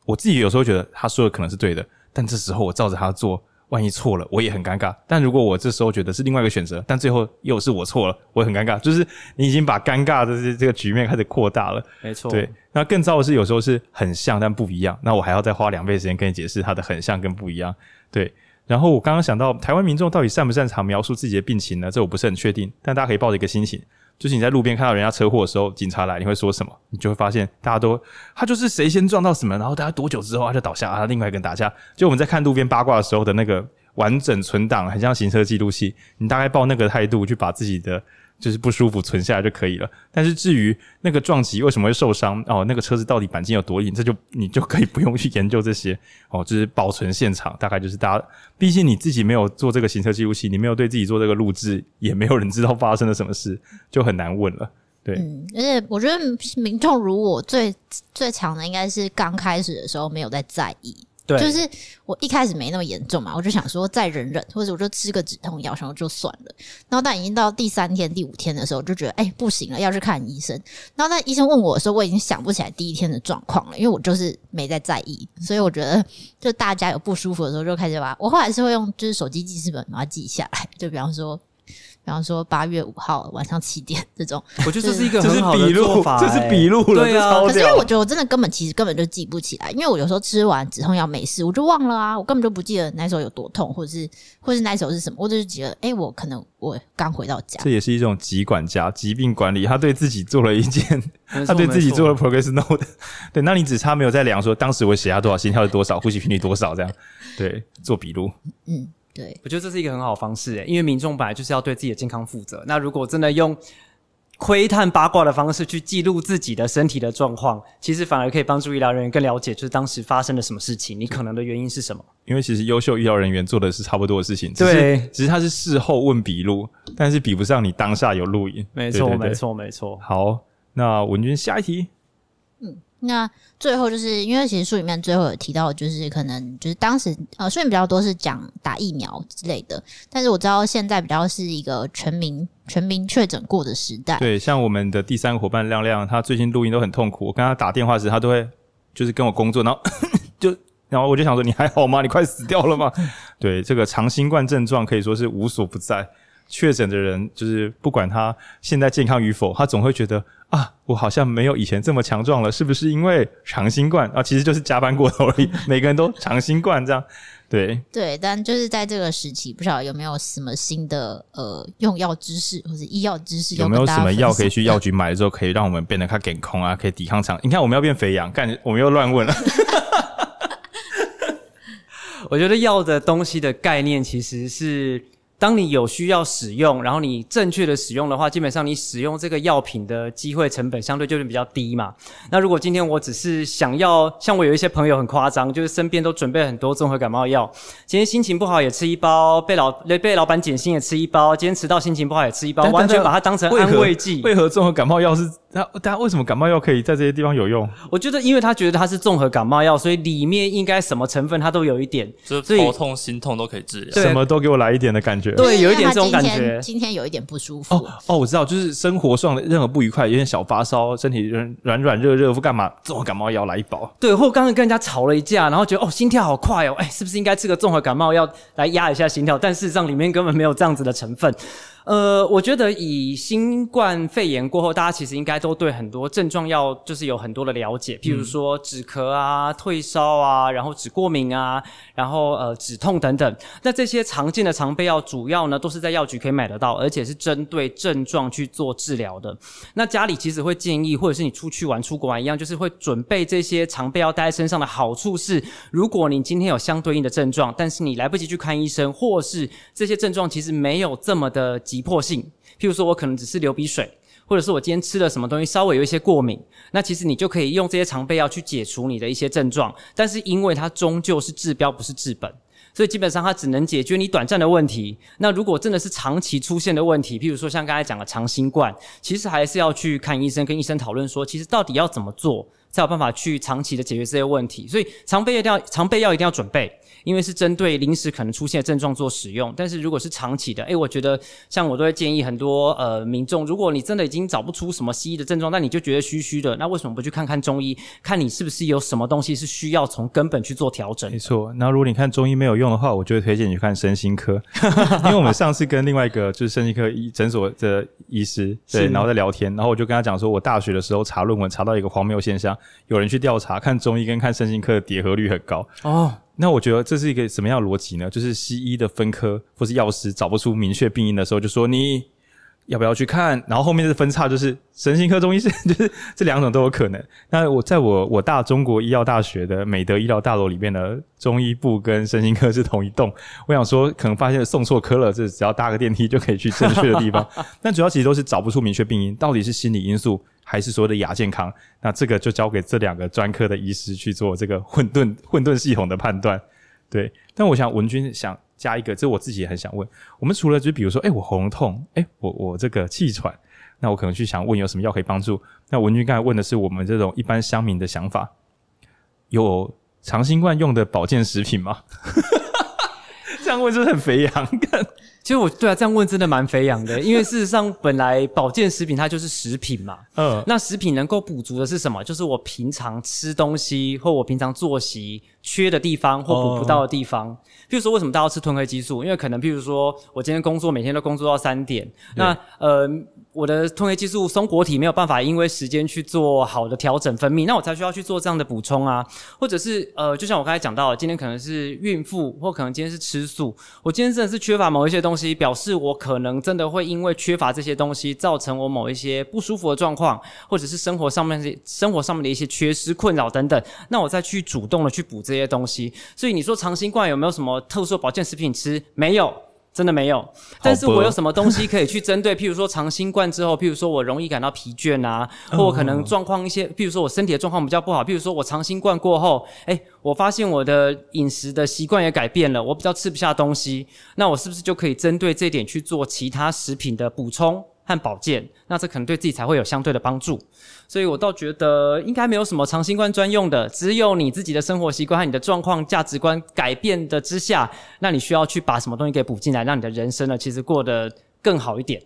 我自己有时候觉得他说的可能是对的，但这时候我照着他做，万一错了，我也很尴尬。但如果我这时候觉得是另外一个选择，但最后又是我错了，我也很尴尬。就是你已经把尴尬的这这个局面开始扩大了。没错。对，那更糟的是有时候是很像但不一样，那我还要再花两倍时间跟你解释它的很像跟不一样。对。然后我刚刚想到，台湾民众到底擅不擅长描述自己的病情呢？这我不是很确定。但大家可以抱着一个心情，就是你在路边看到人家车祸的时候，警察来，你会说什么？你就会发现，大家都他就是谁先撞到什么，然后大家多久之后他就倒下，啊，另外一个人打架。就我们在看路边八卦的时候的那个完整存档，很像行车记录器。你大概抱那个态度去把自己的。就是不舒服存下来就可以了，但是至于那个撞击为什么会受伤哦，那个车子到底钣金有多硬，这就你就可以不用去研究这些哦，就是保存现场，大概就是大家，毕竟你自己没有做这个行车记录器，你没有对自己做这个录制，也没有人知道发生了什么事，就很难问了。对，嗯，而且我觉得民众如我最最强的应该是刚开始的时候没有在在意。对，就是我一开始没那么严重嘛，我就想说再忍忍，或者我就吃个止痛药，然后就算了。然后但已经到第三天、第五天的时候，我就觉得哎、不行了，要去看医生。然后那医生问我的时候，我已经想不起来第一天的状况了，因为我就是没在在意。所以我觉得，就大家有不舒服的时候，就开始把我后来是会用就是手机记事本把它记下来，就比方说。比方说八月五号晚上七点 这种，我觉得这是一个很好的做法，这是笔录了，对啊。可是因为我觉得我真的根本其实根本就记不起来，因为我有时候吃完止痛药没事，我就忘了啊，我根本就不记得那时候有多痛，或者是或者是那时候是什么，我只是觉得，哎、欸，我可能我刚回到家。这也是一种疾管家疾病管理，他对自己做了一件，他对自己做了 progress note。对，那你只差没有在量说当时我血压多少，心跳是多少，呼吸频率多少这样，对，做笔录，嗯。对，我觉得这是一个很好的方式诶，因为民众本来就是要对自己的健康负责。那如果真的用窥探八卦的方式去记录自己的身体的状况，其实反而可以帮助医疗人员更了解，就是当时发生了什么事情，你可能的原因是什么。因为其实优秀医疗人员做的是差不多的事情，对，只是，只是他是事后问笔录，但是比不上你当下有录音。没错，没错，没错。好，那文君下一题。那最后就是因为其实书里面最后有提到，就是可能就是当时呃，书里面比较多是讲打疫苗之类的，但是我知道现在比较是一个全民全民确诊过的时代。对，像我们的第三个伙伴亮亮，他最近录音都很痛苦。我跟他打电话时，他都会就是跟我工作，然后 就然后我就想说，你还好吗？你快死掉了吗？对，这个长新冠症状可以说是无所不在。确诊的人就是不管他现在健康与否，他总会觉得啊，我好像没有以前这么强壮了，是不是因为长新冠啊？其实就是加班过头而已。每个人都长新冠这样，对对。但就是在这个时期，不晓得有没有什么新的呃用药知识或者医药知识，有没有什么药可以去药局买了之后，可以让我们变得更健康啊，可以抵抗长。你看，我们要变肥羊，干，我们又乱问了。我觉得药的东西的概念其实是。当你有需要使用，然后你正确的使用的话，基本上你使用这个药品的机会成本相对就是比较低嘛。那如果今天我只是想要，像我有一些朋友很夸张，就是身边都准备很多综合感冒药，今天心情不好也吃一包，被老被老板减薪也吃一包，今天迟到心情不好也吃一包，完全把它当成安慰剂。为何综合感冒药是？那大家为什么感冒药可以在这些地方有用？我觉得，因为他觉得它是综合感冒药，所以里面应该什么成分它都有一点，就是头痛、心痛都可以治疗，什么都给我来一点的感觉。对，有一点这种感觉。今天，今天有一点不舒服。哦哦，我知道，就是生活上的任何不愉快，有点小发烧，身体软软软热热，或干嘛，综合感冒药来一包。对，或刚刚跟人家吵了一架，然后觉得哦心跳好快哦，哎，是不是应该吃个综合感冒药来压一下心跳？但事实上里面根本没有这样子的成分。呃，我觉得以新冠肺炎过后，大家其实应该都对很多症状要就是有很多的了解，譬如说止咳啊、退烧啊，然后止过敏啊，然后呃止痛等等。那这些常见的常备药，主要呢都是在药局可以买得到，而且是针对症状去做治疗的。那家里其实会建议，或者是你出去玩、出国玩一样，就是会准备这些常备药带在身上的好处是，如果你今天有相对应的症状，但是你来不及去看医生，或是这些症状其实没有这么的急急迫性，譬如说我可能只是流鼻水，或者是我今天吃了什么东西稍微有一些过敏，那其实你就可以用这些常备药去解除你的一些症状。但是因为它终究是治标不是治本，所以基本上它只能解决你短暂的问题。那如果真的是长期出现的问题，譬如说像刚才讲的长新冠，其实还是要去看医生，跟医生讨论说，其实到底要怎么做才有办法去长期的解决这些问题。所以常备药一定要常备药一定要准备。因为是针对临时可能出现的症状做使用，但是如果是长期的，诶，我觉得像我都会建议很多呃民众，如果你真的已经找不出什么西医的症状，那你就觉得虚虚的，那为什么不去看看中医，看你是不是有什么东西是需要从根本去做调整？没错，那如果你看中医没有用的话，我就会推荐你去看身心科，因为我们上次跟另外一个就是身心科医诊所的医师对，然后在聊天，然后我就跟他讲说，我大学的时候查论文查到一个荒谬现象，有人去调查看中医跟看身心科的叠合率很高哦。那我觉得这是一个什么样的逻辑呢？就是西医的分科或是药师找不出明确病因的时候，就说你要不要去看？然后后面的分叉就是神经科、中医师，就是这两种都有可能。那我在我我大中国医药大学的美德医疗大楼里面的中医部跟神经科是同一栋。我想说，可能发现送错科了，这只要搭个电梯就可以去正确的地方。但主要其实都是找不出明确病因，到底是心理因素。还是所谓的亚健康，那这个就交给这两个专科的医师去做这个混沌混沌系统的判断，对。但我想文君想加一个，这我自己也很想问。我们除了就比如说，哎、我喉咙痛，哎、我我这个气喘，那我可能去想问有什么药可以帮助。那文君刚才问的是我们这种一般乡民的想法，有长新冠用的保健食品吗？问是很肥羊？其实我对啊，这样问真的蛮肥羊的，因为事实上本来保健食品它就是食品嘛。嗯，那食品能够补足的是什么？就是我平常吃东西或我平常作息缺的地方或补不到的地方。哦、譬如说，为什么大家要吃褪黑激素？因为可能譬如说我今天工作每天都工作到三点，那呃。我的褪黑激素松果体没有办法因为时间去做好的调整分泌，那我才需要去做这样的补充啊，或者是呃，就像我刚才讲到，今天可能是孕妇，或可能今天是吃素，我今天真的是缺乏某一些东西，表示我可能真的会因为缺乏这些东西，造成我某一些不舒服的状况，或者是生活上面的生活上面的一些缺失困扰等等，那我再去主动的去补这些东西。所以你说长新冠有没有什么特殊保健食品吃？没有。真的没有，但是我有什么东西可以去针对？譬如说长新冠之后，譬如说我容易感到疲倦啊，或我可能状况一些，譬如说我身体的状况比较不好，譬如说我长新冠过后，诶，我发现我的饮食的习惯也改变了，我比较吃不下东西，那我是不是就可以针对这点去做其他食品的补充？和保健，那这可能对自己才会有相对的帮助，所以我倒觉得应该没有什么长新冠专用的，只有你自己的生活习惯和你的状况、价值观改变的之下，那你需要去把什么东西给补进来，让你的人生呢，其实过得更好一点。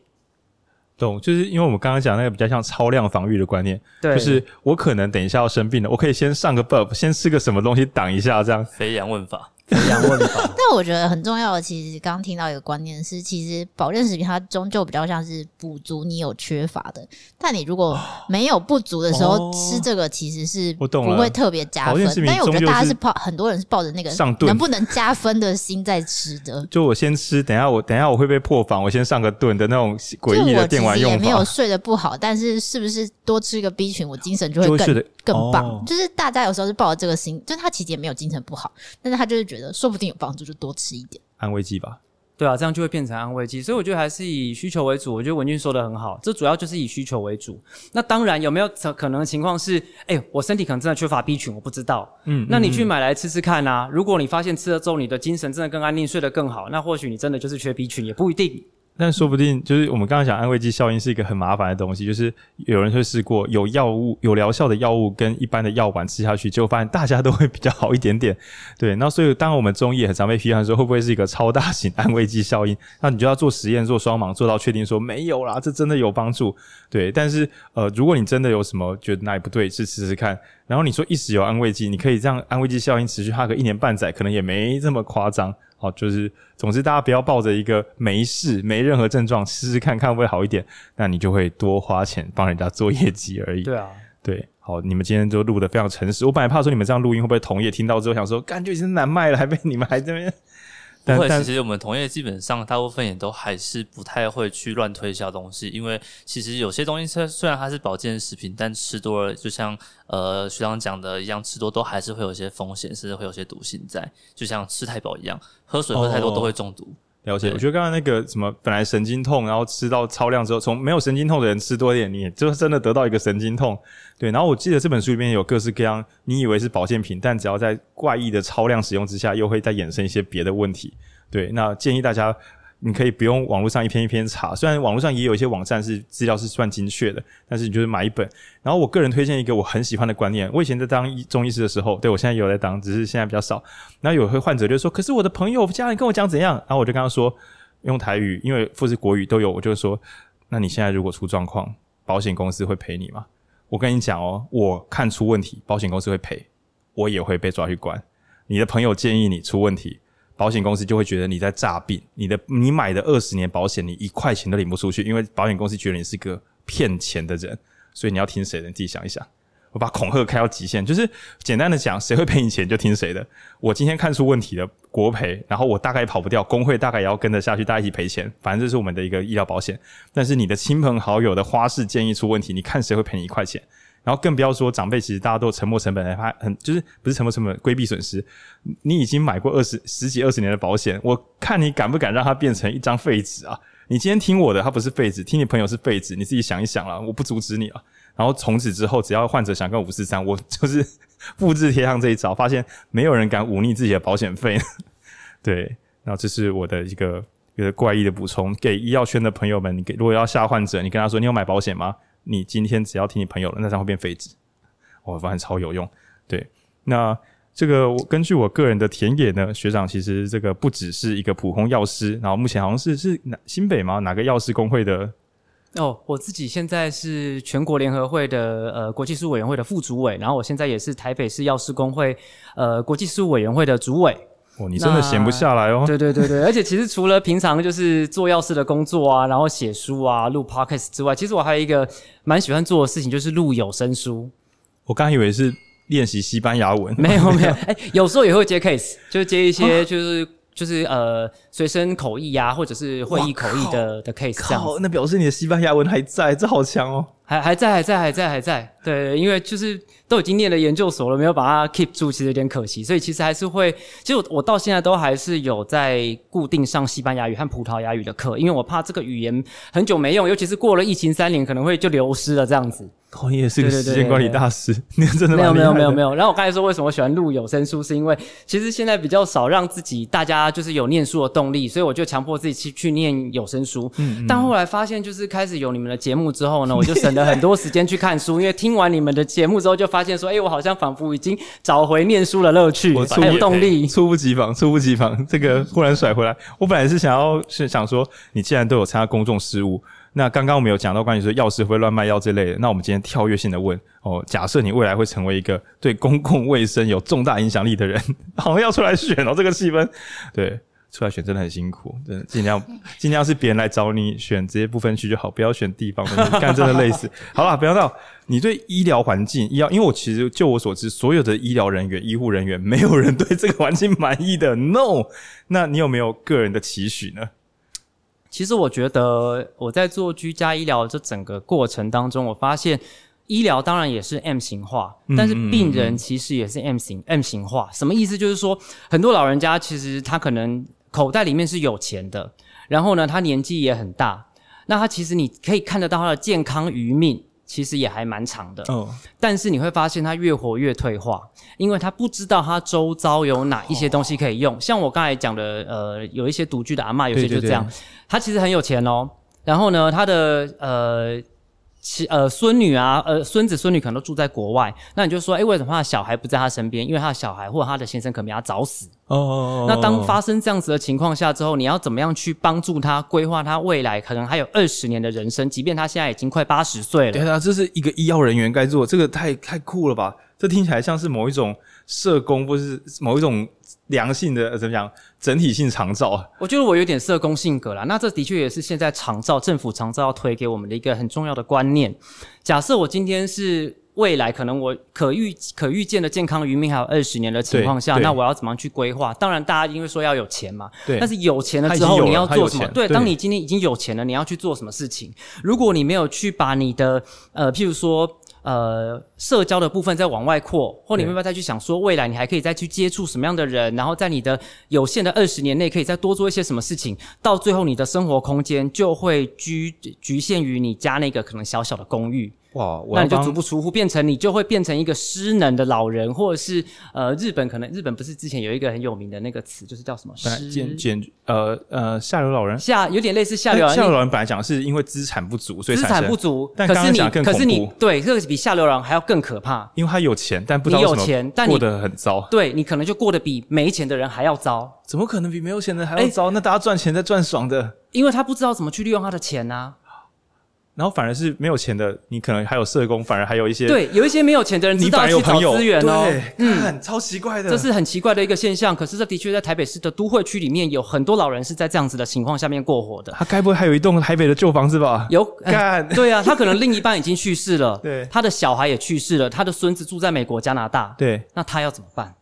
懂，就是因为我们刚刚讲那个比较像超量防御的观念，对，就是我可能等一下要生病了，我可以先上个 buff，先吃个什么东西挡一下，这样。肥羊问法。但我觉得很重要的，其实刚刚听到一个观念是，其实保健食品它终究比较像是补足你有缺乏的。但你如果没有不足的时候，哦、吃这个其实是不会特别加分。但是我觉得大家是抱很多人是抱着那个能不能加分的心在吃的。就我先吃，等一下我等一下我会被破防，我先上个盾的那种诡异的电玩用法。也没有睡得不好，但是是不是多吃一个 B 群，我精神就会更更棒？哦、就是大家有时候是抱着这个心，就是他其实也没有精神不好，但是他就是觉得。说不定有帮助，就多吃一点安慰剂吧。对啊，这样就会变成安慰剂。所以我觉得还是以需求为主。我觉得文俊说的很好，这主要就是以需求为主。那当然有没有可能的情况是，哎，我身体可能真的缺乏 B 群，我不知道。嗯，那你去买来吃吃看啊。如果你发现吃了之后你的精神真的更安定，睡得更好，那或许你真的就是缺 B 群，也不一定。但说不定就是我们刚刚讲安慰剂效应是一个很麻烦的东西，就是有人会试过有药物有疗效的药物跟一般的药丸吃下去，结果发现大家都会比较好一点点。对，那所以当我们中医也很常被批判说会不会是一个超大型安慰剂效应？那你就要做实验做双盲，做到确定说没有啦，这真的有帮助。对，但是呃，如果你真的有什么觉得哪里不对，是试试看。然后你说一时有安慰剂，你可以让安慰剂效应持续它个一年半载，可能也没这么夸张。好，就是总之，大家不要抱着一个没事、没任何症状，试试看看会好一点，那你就会多花钱帮人家做业绩而已。对啊，对，好，你们今天就录的非常诚实。我本来怕说你们这样录音会不会同业听到之后想说，感觉已经难卖了，还被你们还这边。不会，其实我们同业基本上大部分也都还是不太会去乱推销东西，因为其实有些东西虽虽然它是保健食品，但吃多了就像呃学长讲的一样，吃多都还是会有些风险，甚至会有些毒性在，就像吃太饱一样，喝水喝太多都会中毒。哦了解，我觉得刚刚那个什么，本来神经痛，然后吃到超量之后，从没有神经痛的人吃多一点，你就真的得到一个神经痛。对，然后我记得这本书里面有各式各样，你以为是保健品，但只要在怪异的超量使用之下，又会再衍生一些别的问题。对，那建议大家。你可以不用网络上一篇一篇查，虽然网络上也有一些网站是资料是算精确的，但是你就是买一本。然后我个人推荐一个我很喜欢的观念，我以前在当中医师的时候，对，我现在有在当，只是现在比较少。然后有个患者就说：“可是我的朋友家人跟我讲怎样？”然后我就跟他说，用台语，因为或是国语都有，我就说：“那你现在如果出状况，保险公司会赔你吗？”我跟你讲哦，我看出问题，保险公司会赔，我也会被抓去关。你的朋友建议你出问题。保险公司就会觉得你在诈病，你的你买的二十年保险，你一块钱都领不出去，因为保险公司觉得你是个骗钱的人，所以你要听谁的？你自己想一想。我把恐吓开到极限，就是简单的讲，谁会赔你钱就听谁的。我今天看出问题了，国赔，然后我大概跑不掉，工会大概也要跟着下去，大家一起赔钱，反正这是我们的一个医疗保险。但是你的亲朋好友的花式建议出问题，你看谁会赔你一块钱？然后更不要说长辈，其实大家都有沉没成本来怕很就是不是沉没成本规避损失。你已经买过二十十几二十年的保险，我看你敢不敢让它变成一张废纸啊？你今天听我的，它不是废纸；听你朋友是废纸，你自己想一想啦，我不阻止你了。然后从此之后，只要患者想跟五四三，我就是复制贴上这一招，发现没有人敢忤逆自己的保险费。对，然后这是我的一个一个怪异的补充，给医药圈的朋友们，你给如果要吓患者，你跟他说你有买保险吗？你今天只要听你朋友了，那张会变废纸，我发现超有用。对，那这个我根据我个人的田野呢，学长其实这个不只是一个普通药师，然后目前好像是是哪新北吗？哪个药师公会的？哦，我自己现在是全国联合会的呃国际事务委员会的副主委，然后我现在也是台北市药师公会呃国际事务委员会的主委。哦，你真的闲不下来哦。对对对对，而且其实除了平常就是做药师的工作啊，然后写书啊、录 podcast 之外，其实我还有一个蛮喜欢做的事情，就是录有声书。我刚以为是练习西班牙文，没有没有，哎，有时候也会接 case，就接一些就是。就是呃，随身口译呀、啊，或者是会议口译的的 case 这样。那表示你的西班牙文还在，这好强哦！还还在，还在，还在，还在。对，因为就是都已经念了研究所了，没有把它 keep 住，其实有点可惜。所以其实还是会，其实我我到现在都还是有在固定上西班牙语和葡萄牙语的课，因为我怕这个语言很久没用，尤其是过了疫情三年，可能会就流失了这样子。哦，你也是个时间管理大师，你 真的没有没有没有没有。然后我刚才说为什么我喜欢录有声书，是因为其实现在比较少让自己大家就是有念书的动力，所以我就强迫自己去去念有声书。嗯，嗯。但后来发现，就是开始有你们的节目之后呢，我就省了很多时间去看书，因为听完你们的节目之后，就发现说，哎、欸，我好像仿佛已经找回念书的乐趣，还有动力，猝不及防，猝不及防，这个忽然甩回来。我本来是想要是想说，你既然都有参加公众事务。那刚刚我们有讲到关于说药师会乱卖药这类的，那我们今天跳跃性的问哦，假设你未来会成为一个对公共卫生有重大影响力的人，好像要出来选哦，这个气氛，对，出来选真的很辛苦，真的尽量尽量是别人来找你选直接不分区就好，不要选地方的，干真的累死。好了，不要闹，你对医疗环境医药，因为我其实就我所知，所有的医疗人员、医护人员，没有人对这个环境满意的，no。那你有没有个人的期许呢？其实我觉得我在做居家医疗这整个过程当中，我发现医疗当然也是 M 型化，但是病人其实也是 M 型 M 型化。什么意思？就是说很多老人家其实他可能口袋里面是有钱的，然后呢，他年纪也很大，那他其实你可以看得到他的健康余命。其实也还蛮长的，哦，但是你会发现他越活越退化，因为他不知道他周遭有哪一些东西可以用。哦，像我刚才讲的，呃，有一些独居的阿嬷，有些就这样，他其实很有钱哦，然后呢，他的呃。其呃，孙女啊，呃，孙子孙女可能都住在国外，那你就说，诶，为什么他的小孩不在他身边？因为他的小孩或者他的先生可能比他早死。哦，哦，哦，哦。那当发生这样子的情况下之后，你要怎么样去帮助他规划他未来可能还有二十年的人生？即便他现在已经快八十岁了。对啊，这是一个医药人员该做，这个太太酷了吧？这听起来像是某一种社工，或是某一种。良性的怎么讲？整体性长照，我觉得我有点社工性格啦。那这的确也是现在长照政府长照要推给我们的一个很重要的观念。假设我今天是未来可能我可预可预见的健康余命还有二十年的情况下，那我要怎么样去规划？当然，大家因为说要有钱嘛，对。但是有钱了之后你要做什么？对，当你今天已经有钱了，你要去做什么事情？如果你没有去把你的呃，譬如说。呃，社交的部分再往外扩，或你没办法再去想说未来你还可以再去接触什么样的人，然后在你的有限的二十年内可以再多做一些什么事情，到最后你的生活空间就会局局限于你家那个可能小小的公寓。哇，那你就足不出户，变成你就会变成一个失能的老人，或者是呃，日本可能日本不是之前有一个很有名的那个词，就是叫什么？失简简呃呃下流老人。下有点类似下流老人。下流老人本来讲是因为资产不足，所以资产不足。但刚刚讲更恐怖。可是你对这个比下流老人还要更可怕，因为他有钱，但不你有钱，但你过得很糟。对你可能就过得比没钱的人还要糟。怎么可能比没有钱的人还要糟？欸、那大家赚钱在赚爽的，因为他不知道怎么去利用他的钱啊。然后反而是没有钱的，你可能还有社工，反而还有一些对，有一些没有钱的人知道去找资源哦，对，嗯，超奇怪的，这是很奇怪的一个现象。可是这的确在台北市的都会区里面有很多老人是在这样子的情况下面过活的。他该不会还有一栋台北的旧房子吧？有 对啊，他可能另一半已经去世了，对，他的小孩也去世了，他的孙子住在美国、加拿大，对，那他要怎么办？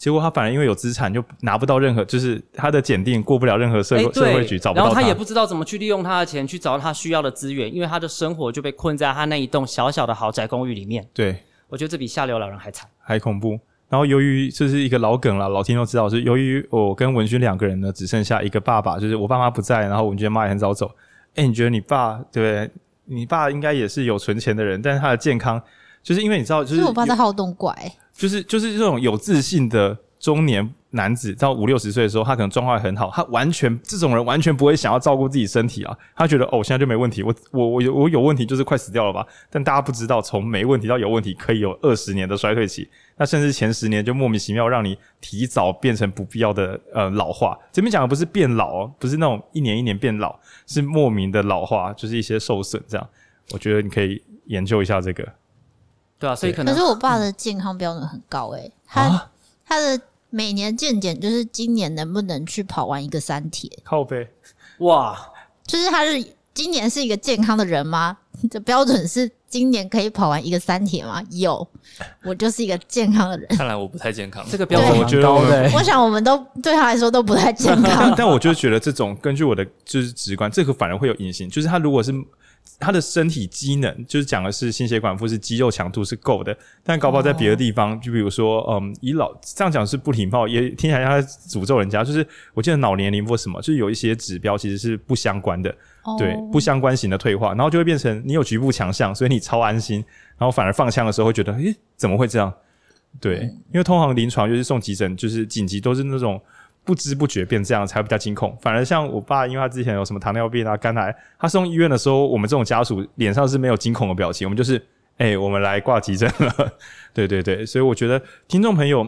结果他反而因为有资产，就拿不到任何，就是他的检定过不了任何社会、欸、社会局，找不到他。然后他也不知道怎么去利用他的钱去找到他需要的资源，因为他的生活就被困在他那一栋小小的豪宅公寓里面。对，我觉得这比下流老人还惨，还恐怖。然后由于这是一个老梗了，老听都知道是由于我跟文君两个人呢，只剩下一个爸爸，就是我爸妈不在，然后文君妈也很早走。哎、欸，你觉得你爸对不对？你爸应该也是有存钱的人，但是他的健康，就是因为你知道，就是我爸是好动怪，就是就是这种有自信的。中年男子到五六十岁的时候，他可能状况很好，他完全这种人完全不会想要照顾自己身体啊，他觉得哦，现在就没问题，我我我有我有问题就是快死掉了吧？但大家不知道，从没问题到有问题可以有二十年的衰退期。那甚至前十年就莫名其妙让你提早变成不必要的呃老化。这边讲的不是变老，哦不是那种一年一年变老，是莫名的老化，就是一些受损这样。我觉得你可以研究一下这个。对啊，所以可能可是我爸的健康标准很高诶、欸，他、啊、他的每年健检就是今年能不能去跑完一个三铁？靠背哇，就是他是今年是一个健康的人吗？这标准是今年可以跑完一个三铁吗？有，我就是一个健康的人。看来我不太健康。这个标准蛮高的。我想我们都对他来说都不太健康。但我就觉得这种根据我的就是直观，这个反而会有隐形，就是他如果是。他的身体机能就是讲的是心血管，或是肌肉强度是够的，但搞不好在别的地方，哦、就比如说，嗯，以老这样讲是不礼貌，也听起来像在诅咒人家。就是我记得脑年龄或什么，就是有一些指标其实是不相关的，哦、对，不相关型的退化，然后就会变成你有局部强项，所以你超安心，然后反而放枪的时候会觉得，诶，怎么会这样？对，嗯、因为通常临床就是送急诊，就是紧急都是那种。不知不觉变这样才会比较惊恐，反而像我爸，因为他之前有什么糖尿病啊、肝癌，他送医院的时候，我们这种家属脸上是没有惊恐的表情，我们就是，哎、我们来挂急诊了，对对对，所以我觉得听众朋友。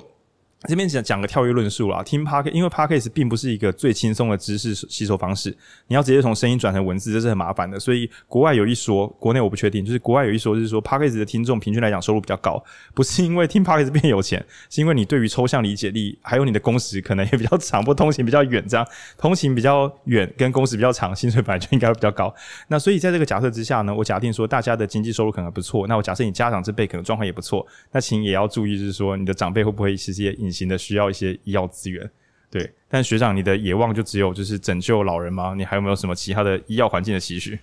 这边讲讲个跳跃论述啦，听 Podcast，因为 Podcast 并不是一个最轻松的知识吸收方式，你要直接从声音转成文字，这是很麻烦的。所以国外有一说，国内我不确定，就是国外有一说，就是说 Podcast 的听众平均来讲收入比较高，不是因为听 Podcast 变有钱，是因为你对于抽象理解力，还有你的工时可能也比较长，不通勤比较远，这样通勤比较远跟工时比较长，薪水本来就应该会比较高。那所以在这个假设之下呢，我假定说大家的经济收入可能不错，那我假设你家长这辈可能状况也不错，那请也要注意，就是说你的长辈会不会其实也隐形的需要一些医药资源，对。但学长，你的野望就只有就是拯救老人吗？你还有没有什么其他的医药环境的期许？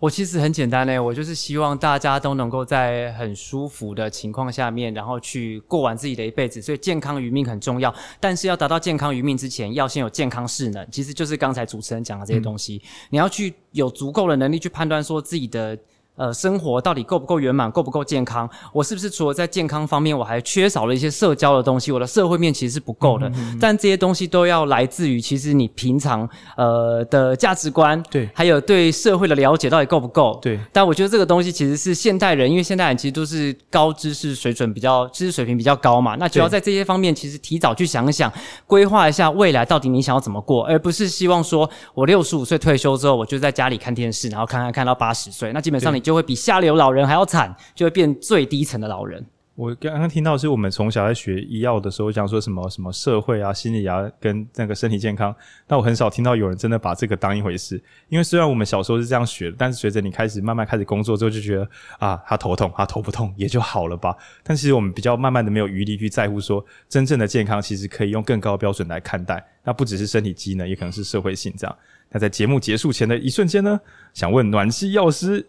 我其实很简单嘞，我就是希望大家都能够在很舒服的情况下面，然后去过完自己的一辈子。所以健康余命很重要，但是要达到健康余命之前，要先有健康势能。其实就是刚才主持人讲的这些东西，嗯、你要去有足够的能力去判断说自己的。呃，生活到底够不够圆满，够不够健康？我是不是除了在健康方面，我还缺少了一些社交的东西？我的社会面其实是不够的。嗯嗯嗯，但这些东西都要来自于，其实你平常呃的价值观，对，还有对社会的了解到底够不够？对。但我觉得这个东西其实是现代人，因为现代人其实都是高知识水准比较，知识水平比较高嘛，那就要在这些方面其实提早去想想，规划一下未来到底你想要怎么过，而不是希望说我六十五岁退休之后，我就在家里看电视，然后看看看到八十岁，那基本上你。就会比下流老人还要惨，就会变最低层的老人。我刚刚听到是我们从小在学医药的时候讲说什么什么社会啊、心理啊跟那个身体健康，但我很少听到有人真的把这个当一回事。因为虽然我们小时候是这样学的，但是随着你开始慢慢开始工作之后，就觉得啊，他头痛，他头不痛也就好了吧。但其实我们比较慢慢的没有余力去在乎说真正的健康，其实可以用更高的标准来看待。那不只是身体机能，也可能是社会性这样。那在节目结束前的一瞬间呢，想问暖气药师。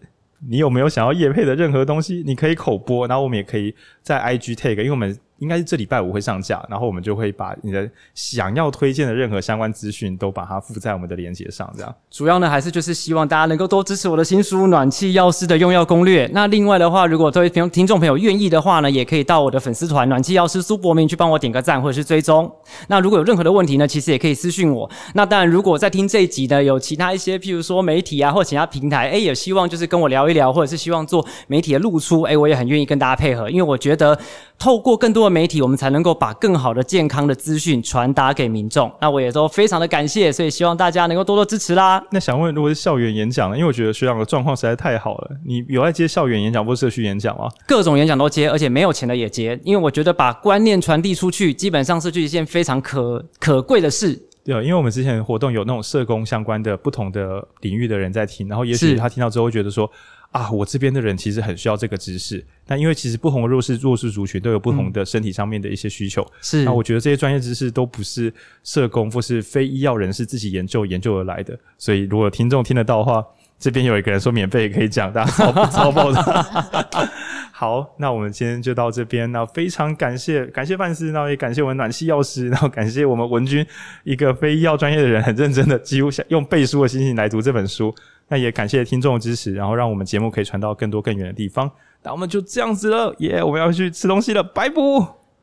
你有没有想要夜配的任何东西？你可以口播，然后我们也可以在 IG tag，因为我们。应该是这礼拜五会上架，然后我们就会把你的想要推荐的任何相关资讯都把它附在我们的链接上，这样。主要呢还是就是希望大家能够多支持我的新书《暖气药师的用药攻略》。那另外的话，如果各位听听众朋友愿意的话呢，也可以到我的粉丝团“暖气药师苏博明”去帮我点个赞或者是追踪。那如果有任何的问题呢，其实也可以私讯我。那当然，如果在听这一集呢，有其他一些譬如说媒体啊或其他平台，诶，也希望就是跟我聊一聊，或者是希望做媒体的露出，诶，我也很愿意跟大家配合，因为我觉得。透过更多的媒体，我们才能够把更好的健康的资讯传达给民众。那我也都非常的感谢，所以希望大家能够多多支持啦。那想问，如果是校园演讲呢？因为我觉得学长的状况实在太好了。你有在接校园演讲或社区演讲吗？各种演讲都接，而且没有钱的也接。因为我觉得把观念传递出去，基本上是一件非常可可贵的事。对，因为我们之前活动有那种社工相关的不同的领域的人在听，然后也许他听到之后会觉得说。啊，我这边的人其实很需要这个知识，但因为其实不同的弱势弱势族群都有不同的身体上面的一些需求，嗯、是。那我觉得这些专业知识都不是社工或是非医药人士自己研究研究而来的，所以如果听众听得到的话，这边有一个人说免费可以讲，大家超超爆的。好，那我们今天就到这边，那非常感谢感谢范斯，那也感谢我们暖气药师，然后感谢我们文君一个非医药专业的人，很认真的几乎想用背书的心情来读这本书。那也感谢听众的支持，然后让我们节目可以传到更多更远的地方。那我们就这样子了，耶！我们要去吃东西了，拜拜，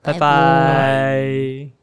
拜拜。